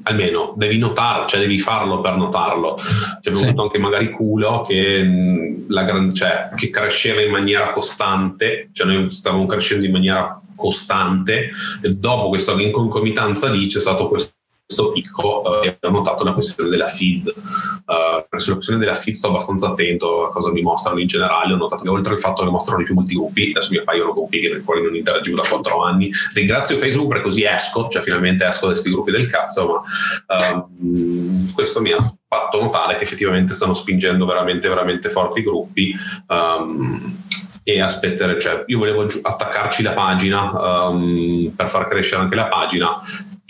almeno devi notarlo, cioè devi farlo per notarlo. C'è sì. avuto anche magari culo che, la gran, cioè, che cresceva in maniera costante, cioè noi stavamo crescendo in maniera costante e dopo questa inconcomitanza lì c'è stato questo questo picco eh, ho notato la questione della feed. Uh, sulla questione della feed sto abbastanza attento a cosa mi mostrano in generale. Ho notato che oltre al fatto che mostrano di più molti gruppi, adesso mi appaiono gruppi che nei quali non interagivo da 4 anni. Ringrazio Facebook perché così esco, cioè finalmente esco da questi gruppi del cazzo, ma uh, questo mi ha fatto notare che effettivamente stanno spingendo veramente, veramente forti i gruppi. Um, e aspettare, cioè io volevo attaccarci la pagina um, per far crescere anche la pagina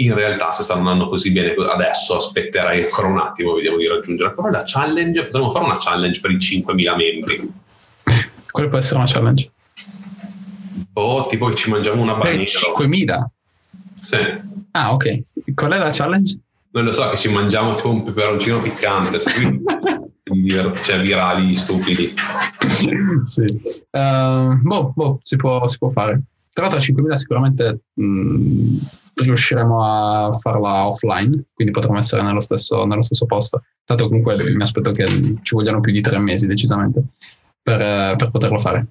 in realtà se stanno andando così bene adesso aspetterei ancora un attimo vediamo di raggiungere. Però la challenge potremmo fare una challenge per i 5.000 membri. Quale può essere una challenge? boh tipo che ci mangiamo una bandiera. 5.000? sì. Ah ok. Qual è la challenge? non lo so che ci mangiamo tipo un peperoncino piccante cioè virali stupidi. Sì. Uh, boh, boh si, può, si può fare. Tra l'altro a 5.000 sicuramente mh, mm, riusciremo a farla offline, quindi potremo essere nello stesso, nello stesso posto. Tanto comunque mi aspetto che ci vogliano più di tre mesi decisamente per, per poterlo fare.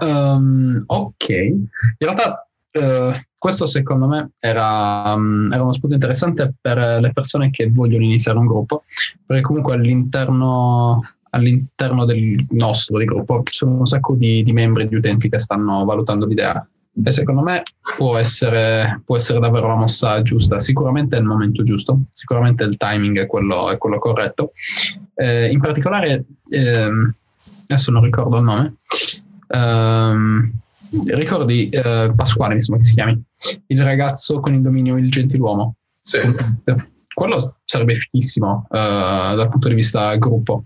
Um, ok, in realtà uh, questo secondo me era, um, era, uno spunto interessante per le persone che vogliono iniziare un gruppo, perché comunque all'interno, all'interno del nostro di gruppo ci sono un sacco di, di membri, di utenti che stanno valutando l'idea e secondo me può essere, può essere, davvero la mossa giusta. Sicuramente è il momento giusto, sicuramente il timing è quello, è quello corretto. Eh, in particolare, eh, adesso non ricordo il nome, eh, ricordi eh, Pasquale, mi sembra che si chiami, il ragazzo con il dominio Il Gentiluomo. Sì. Quello sarebbe fichissimo eh, dal punto di vista gruppo.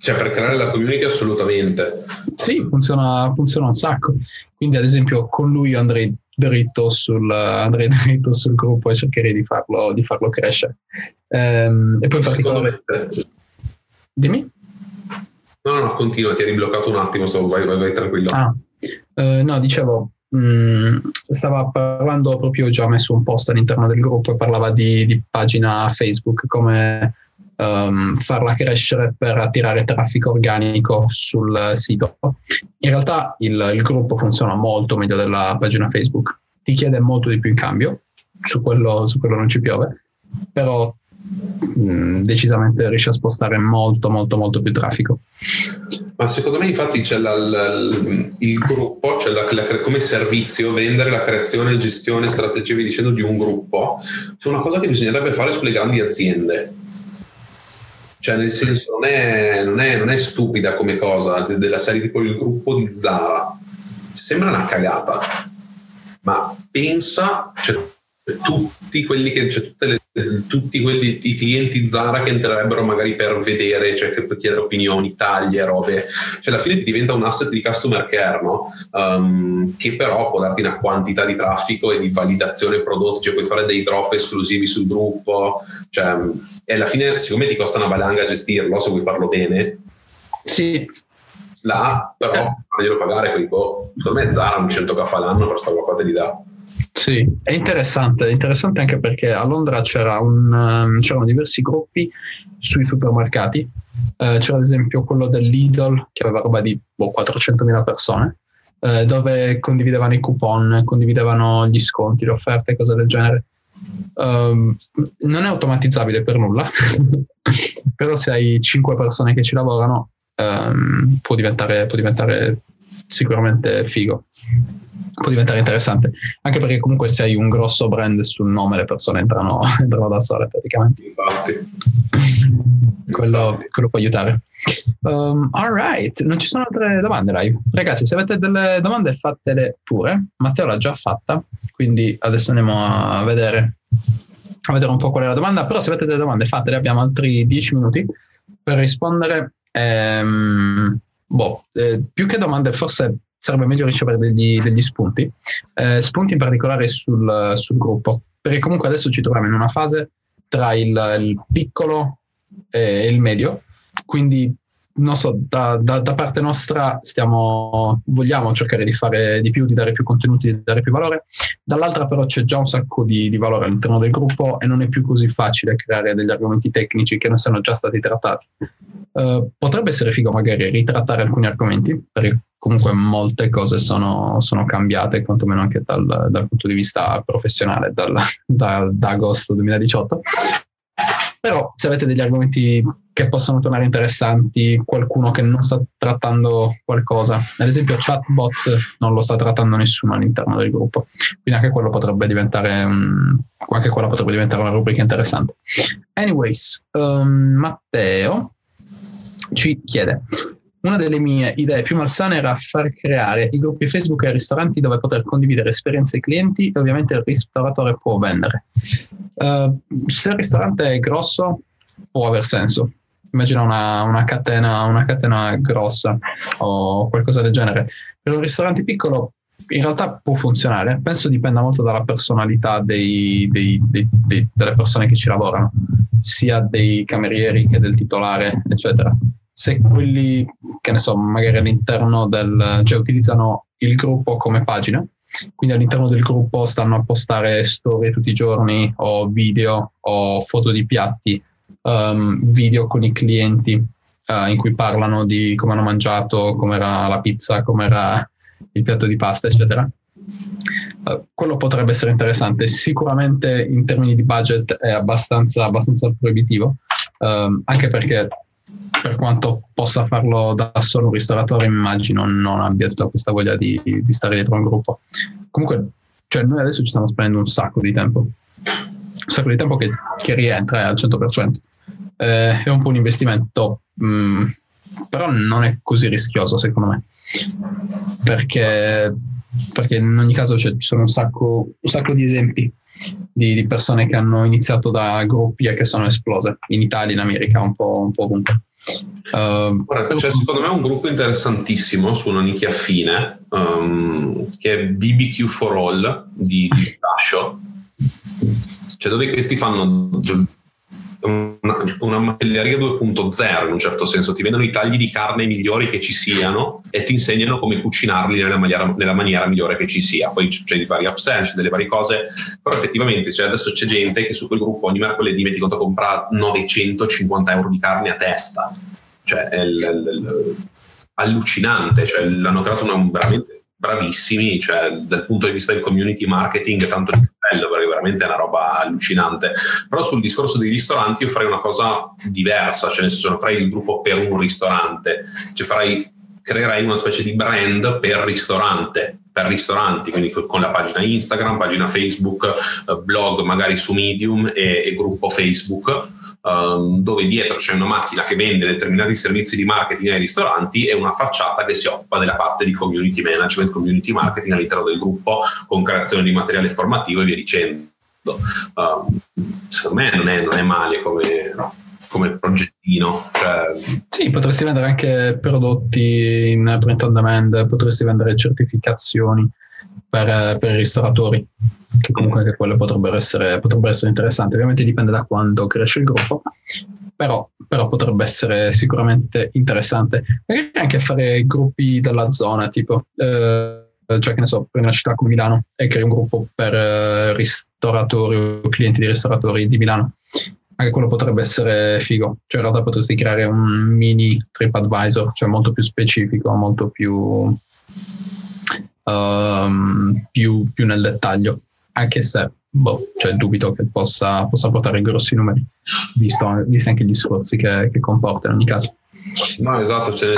Cioè, per creare la community assolutamente. Sì, funziona, funziona un sacco. Quindi, ad esempio, con lui andrei dritto sul, andrei dritto sul gruppo e cercherei di farlo, di farlo crescere. Ehm, e poi in particolare... Dimmi? No, no, no, continua, ti eri bloccato un attimo, so, vai, vai, vai tranquillo. Ah, eh, no, dicevo, mh, mm, stava parlando proprio, ho già messo un post all'interno del gruppo e parlava di, di pagina Facebook come um, farla crescere per attirare traffico organico sul sito. In realtà il, il gruppo funziona molto meglio della pagina Facebook, ti chiede molto di più in cambio, su quello, su quello non ci piove, però mh, decisamente riesce a spostare molto molto molto più traffico. Ma secondo me infatti c'è la, la, il gruppo, cioè la, come servizio, vendere la creazione, gestione, strategia, vi dicendo, di un gruppo, è una cosa che bisognerebbe fare sulle grandi aziende cioè, nel senso, non è, non è, non è stupida come cosa della serie tipo il gruppo di Zara. Cioè, sembra una cagata, ma pensa, cioè, tutti quelli che, cioè, tutte le tutti quelli, i clienti Zara che entrerebbero magari per vedere, cioè per chiedere opinioni, taglie, robe. Cioè alla fine ti diventa un asset di customer care, no? Um, che però può darti una quantità di traffico e di validazione prodotti, cioè puoi fare dei drop esclusivi sul gruppo, cioè, e alla fine siccome ti costa una valanga gestirlo, se vuoi farlo bene. Sì. Là, però, eh. faglielo pagare, quindi, boh, secondo me Zara un 100k all'anno per sta qua te li dà. Sì, è interessante, è interessante anche perché a Londra un, um, c'erano diversi gruppi sui supermercati. Uh, c'era ad esempio quello del Lidl che aveva roba di boh, 400.000 persone, uh, dove condividevano i coupon, condividevano gli sconti, le offerte, cose del genere. Um, non è automatizzabile per nulla, però se hai 5 persone che ci lavorano um, può, diventare, può diventare sicuramente figo può diventare interessante anche perché comunque se hai un grosso brand sul nome le persone entrano, entrano da sole praticamente infatti quello, quello può aiutare. Um, alright, non ci sono altre domande live. Ragazzi, se avete delle domande fatele pure. Matteo l'ha già fatta, quindi adesso andiamo a vedere, a vedere un po' qual è la domanda. Però se avete delle domande fatele, abbiamo altri 10 minuti per rispondere. Ehm, boh, eh, più che domande, forse sarebbe meglio ricevere degli, degli spunti, eh, spunti in particolare sul, sul gruppo, perché comunque adesso ci troviamo in una fase tra il, il piccolo e il medio, quindi non so, da, da, da, parte nostra stiamo, vogliamo cercare di fare di più, di dare più contenuti, di dare più valore, dall'altra però c'è già un sacco di, di valore all'interno del gruppo e non è più così facile creare degli argomenti tecnici che non siano già stati trattati. Uh, potrebbe essere figo magari ritrattare alcuni argomenti, perché comunque molte cose sono, sono cambiate, quantomeno anche dal, dal, punto di vista professionale, dal, da, da agosto 2018. Però se avete degli argomenti che possono tornare interessanti, qualcuno che non sta trattando qualcosa, ad esempio chatbot non lo sta trattando nessuno all'interno del gruppo, quindi anche quello potrebbe diventare, anche quella potrebbe diventare una rubrica interessante. Anyways, um, Matteo ci chiede, una delle mie idee più malsane era far creare i gruppi Facebook e ristoranti dove poter condividere esperienze ai clienti e ovviamente il ristoratore può vendere. Uh, se il ristorante è grosso può aver senso. Immagina una, una, catena, una catena grossa o qualcosa del genere. Per un ristorante piccolo in realtà può funzionare, penso dipenda molto dalla personalità dei, dei, dei, delle persone che ci lavorano, sia dei camerieri che del titolare, eccetera se quelli, che ne so, magari all'interno del, cioè utilizzano il gruppo come pagina, quindi all'interno del gruppo stanno a postare storie tutti i giorni o video o foto di piatti, um, video con i clienti uh, in cui parlano di come hanno mangiato, com'era la pizza, com'era il piatto di pasta, eccetera. Uh, quello potrebbe essere interessante. Sicuramente in termini di budget è abbastanza, abbastanza proibitivo, um, anche perché per quanto possa farlo da solo un ristoratore, immagino non abbia tutta questa voglia di, di stare dietro un gruppo. Comunque, cioè noi adesso ci stiamo spendendo un sacco di tempo, un sacco di tempo che, che rientra al 100%. Eh, è un po' un investimento, mh, mm, però non è così rischioso secondo me, perché, perché in ogni caso cioè, ci sono un sacco, un sacco di esempi di, di, persone che hanno iniziato da gruppi e che sono esplose in Italia, in America, un po', un po ovunque. Uh, Guarda, c'è secondo me un gruppo interessantissimo su una nicchia fine um, che è BBQ for All di, di Dasho, cioè dove questi fanno una, una macelleria 2.0 in un certo senso, ti vendono i tagli di carne migliori che ci siano e ti insegnano come cucinarli nella maniera, nella maniera migliore che ci sia. Poi c'è di vari upsell, c'è delle varie cose, però effettivamente cioè adesso c'è gente che su quel gruppo ogni mercoledì metti conto compra 950 euro di carne a testa. Cioè è l, l, l, allucinante, cioè, l'hanno creato una, veramente bravissimi, cioè dal punto di vista del community marketing tanto di veramente una roba allucinante. Però sul discorso dei ristoranti io farei una cosa diversa, cioè nel senso non farei il gruppo per un ristorante, cioè farei, creerei una specie di brand per ristorante, per ristoranti, quindi con la pagina Instagram, pagina Facebook, eh, blog magari su Medium e, e gruppo Facebook um, dove dietro c'è una macchina che vende determinati servizi di marketing ai ristoranti e una facciata che si occupa della parte di community management, community marketing all'interno del gruppo con creazione di materiale formativo e via dicendo. Um, secondo me non è, non è male come, come progettino. Cioè... Sì, potresti vendere anche prodotti in print on demand, potresti vendere certificazioni per, per i ristoratori, che comunque anche quelle potrebbero essere, potrebbero essere interessanti. Ovviamente dipende da quando cresce il gruppo, però, però potrebbe essere sicuramente interessante. Magari anche fare gruppi della zona, tipo... Eh, cioè che ne so, per una città come Milano e crei un gruppo per eh, ristoratori o clienti di ristoratori di Milano. Anche quello potrebbe essere figo. Cioè in realtà potresti creare un mini TripAdvisor, cioè molto più specifico, molto più um, più, più, nel dettaglio, anche se boh, cioè, dubito che possa, possa portare grossi numeri, visto, visto anche gli sforzi che, che comporta in ogni caso. No, esatto, cioè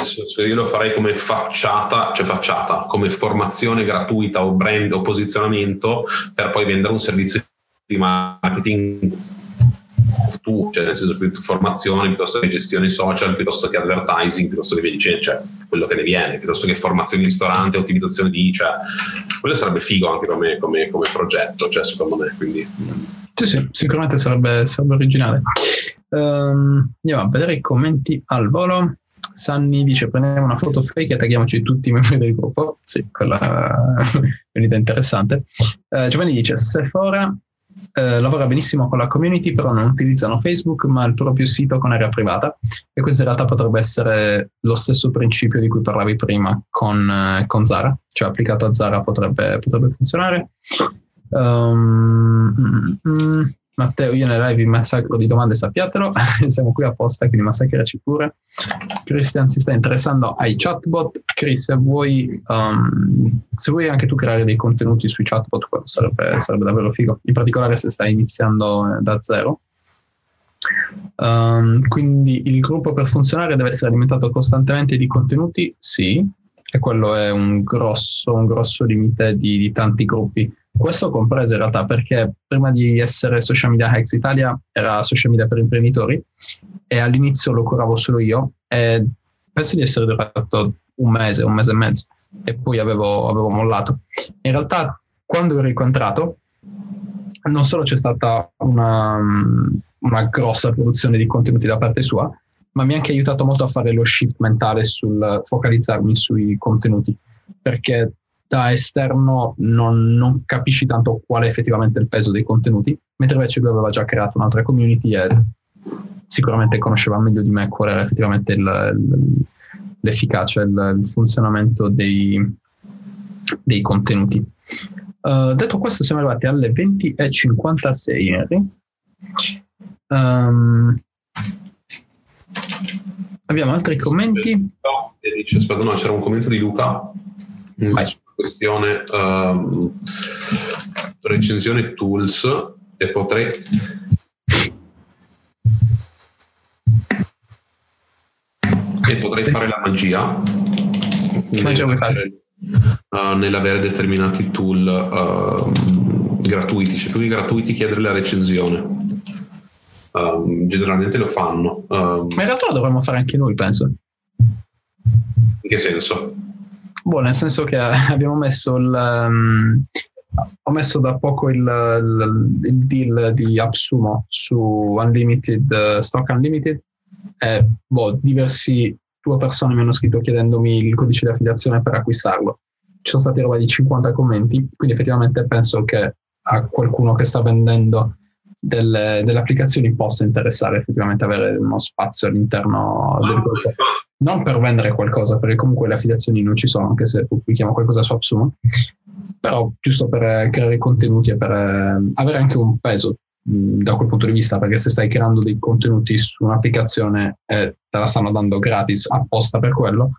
io lo farei come facciata, cioè facciata, come formazione gratuita o brand o posizionamento per poi vendere un servizio di marketing tu, cioè nel senso più formazione, piuttosto che gestione social, piuttosto che advertising, piuttosto che via dicendo, cioè quello che ne viene, piuttosto che formazione di ristorante, ottimizzazione di, cioè quello sarebbe figo anche come, come, come progetto, cioè secondo me, quindi... Sì, sì, sicuramente sarebbe, sarebbe originale. Um, andiamo a vedere i commenti al volo. Sanni dice prendiamo una foto fake e tagliamoci tutti i membri del gruppo. Sì, quella è un'idea interessante. Uh, Giovanni dice Sephora eh, lavora benissimo con la community, però non utilizzano Facebook, ma il proprio sito con area privata. E questo in realtà potrebbe essere lo stesso principio di cui parlavi prima con, eh, con Zara, cioè applicato a Zara potrebbe, potrebbe funzionare. Um, mm, mm, Matteo, io nella live massacro di domande, sappiatelo. Siamo qui apposta, quindi massacraci pure. Christian si sta interessando ai chatbot. Chris, se vuoi, um, se vuoi anche tu creare dei contenuti sui chatbot, sarebbe, sarebbe davvero figo. In particolare se stai iniziando eh, da zero. Um, quindi il gruppo per funzionare deve essere alimentato costantemente di contenuti? Sì, e quello è un grosso, un grosso limite di, di tanti gruppi questo compreso in realtà perché prima di essere Social Media Hacks Italia era social media per imprenditori e all'inizio lo curavo solo io e penso di essere durato un mese, un mese e mezzo e poi avevo, avevo mollato. In realtà quando ero incontrato non solo c'è stata una, una grossa produzione di contenuti da parte sua, ma mi ha anche aiutato molto a fare lo shift mentale sul focalizzarmi sui contenuti, perché da esterno non, non, capisci tanto qual è effettivamente il peso dei contenuti, mentre invece lui aveva già creato un'altra community e sicuramente conosceva meglio di me qual era effettivamente il, il, l'efficacia, il, il funzionamento dei, dei contenuti. Uh, detto questo, siamo arrivati alle 20.56, Henry. Um, abbiamo altri commenti? No, aspetta, no, c'era un commento di Luca. Vai questione um, recensione tools e potrei e potrei fare la magia. Nell'avere, uh, nell'avere determinati tool uh, gratuiti cioè tutti gratuiti chiedere la recensione. Uh, generalmente lo fanno ma in realtà lo dovremmo fare anche noi penso. In che senso? Boh, nel senso che abbiamo messo il... Um, ho messo da poco il, il, il, deal di AppSumo su Unlimited, Stock Unlimited e boh, diversi due persone mi hanno scritto chiedendomi il codice di affiliazione per acquistarlo. Ci sono stati roba di 50 commenti, quindi effettivamente penso che a qualcuno che sta vendendo delle, delle applicazioni possa interessare effettivamente avere uno spazio all'interno del gruppo non per vendere qualcosa, perché comunque le affiliazioni non ci sono, anche se pubblichiamo qualcosa su AppSumo, però giusto per eh, creare contenuti e per eh, avere anche un peso da quel punto di vista, perché se stai creando dei contenuti su un'applicazione e te la stanno dando gratis apposta per quello,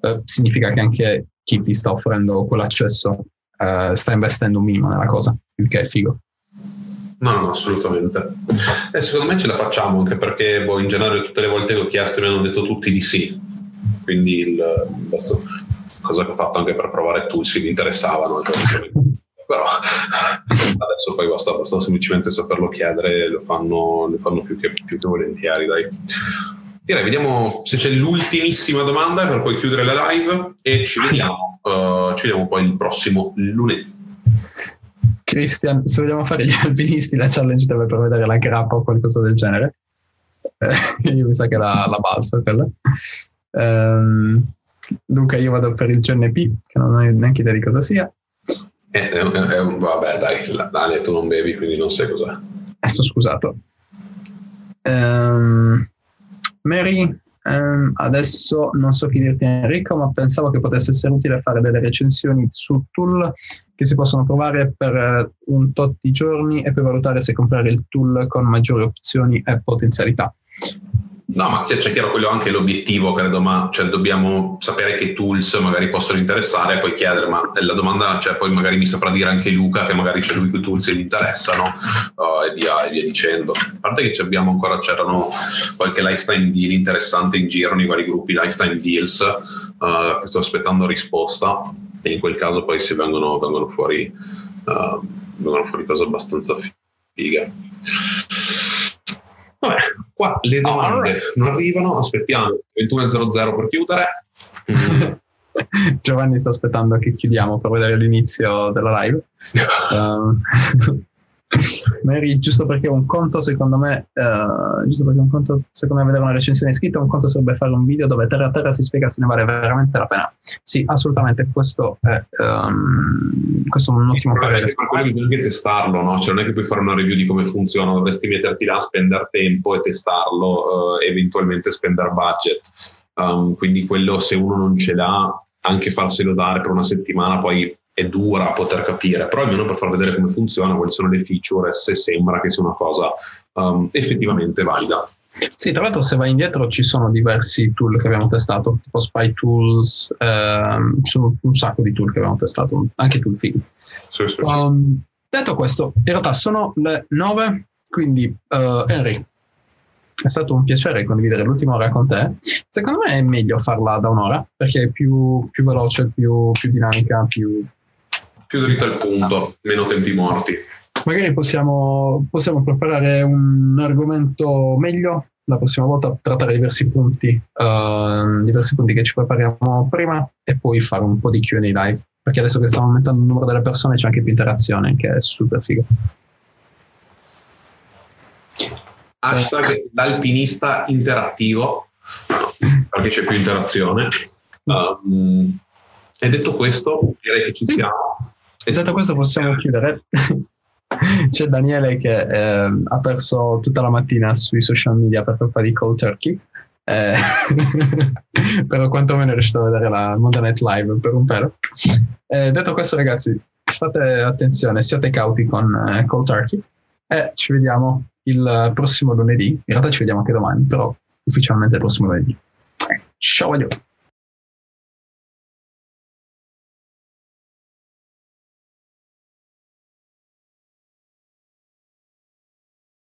eh, significa che anche chi ti sta offrendo quell'accesso eh, sta investendo un minimo nella cosa, il che è figo. No, no, assolutamente. Eh, secondo me ce la facciamo anche perché boh, in genere tutte le volte che ho chiesto mi hanno detto tutti di sì. Quindi il, cosa che ho fatto anche per provare tools che mi interessavano. Però adesso poi basta, basta, semplicemente saperlo chiedere e lo fanno, lo fanno più, che, più che volentieri. Dai. Direi, vediamo se c'è l'ultimissima domanda per poi chiudere la live e ci vediamo, uh, ci vediamo poi il prossimo lunedì. Christian, se vogliamo fare gli alpinisti, la challenge deve prevedere la grappa o qualcosa del genere. Eh, io mi sa che la, la balza quella. Um, Luca, io vado per il GNP, che non ho neanche idea di cosa sia. Eh, eh, eh, vabbè, dai, Daniel, tu non bevi, quindi non sai cos'è. Adesso scusato. Um, Mary, Um, adesso non so chi dirti Enrico, ma pensavo che potesse essere utile fare delle recensioni su tool che si possono provare per uh, un tot di giorni e poi valutare se comprare il tool con maggiori opzioni e potenzialità. No, ma c'è, chiaro quello anche l'obiettivo, credo, ma cioè, dobbiamo sapere che tools magari possono interessare e poi chiedere, ma la domanda, cioè, poi magari mi saprà dire anche Luca che magari c'è lui quei tools che gli interessano uh, e, via, e via dicendo. A parte che abbiamo ancora, c'erano qualche lifetime deal interessante in giro nei vari gruppi lifetime deals, uh, sto aspettando risposta e in quel caso poi si vengono, vengono fuori, uh, vengono fuori cose abbastanza fighe. qua le domande right. non arrivano, aspettiamo 21.00 per chiudere. Giovanni sta aspettando che chiudiamo per vedere l'inizio della live. Um, Mary, giusto perché un conto secondo me, uh, giusto perché un conto secondo me vedere una recensione scritta, un conto sarebbe fare un video dove terra a terra si spiega se ne vale veramente la pena. Sì, assolutamente, questo è, um, questo è un ottimo parere. Ma devi anche testarlo, no? Cioè non è che puoi fare una review di come funziona, dovresti metterti là, spendere tempo e testarlo, uh, eventualmente spendere budget. Um, quindi quello se uno non ce l'ha, anche farselo dare per una settimana poi è dura a poter capire, però almeno per far vedere come funziona, quali sono le feature, se sembra che sia una cosa um, effettivamente valida. Sì, tra l'altro se vai indietro ci sono diversi tool che abbiamo testato, tipo Spy Tools, ehm, sono un sacco di tool che abbiamo testato, anche tool fighi. Sì, sì, um, detto questo, in realtà sono le 9, quindi uh, Henry, è stato un piacere condividere l'ultima ora con te. Secondo me è meglio farla da un'ora perché è più, più veloce, più, più dinamica, più, più dritto al punto, meno tempi morti. Magari possiamo, possiamo preparare un argomento meglio la prossima volta, trattare diversi punti, uh, diversi punti che ci prepariamo prima e poi fare un po' di QA live. Perché adesso che stiamo aumentando il numero delle persone c'è anche più interazione, che è super figo. Hashtag l'alpinista interattivo, perché c'è più interazione. Um, e detto questo, direi che ci siamo. Detto questo possiamo chiudere. C'è Daniele che eh, ha perso tutta la mattina sui social media per colpa di Cold Turkey. Eh, però quantomeno è riuscito a vedere la Monday Night Live per un pelo. Eh, detto questo, ragazzi, fate attenzione, siate cauti con eh, Cold Turkey e ci vediamo il prossimo lunedì. In realtà ci vediamo anche domani, però ufficialmente il prossimo lunedì. Ciao, adios.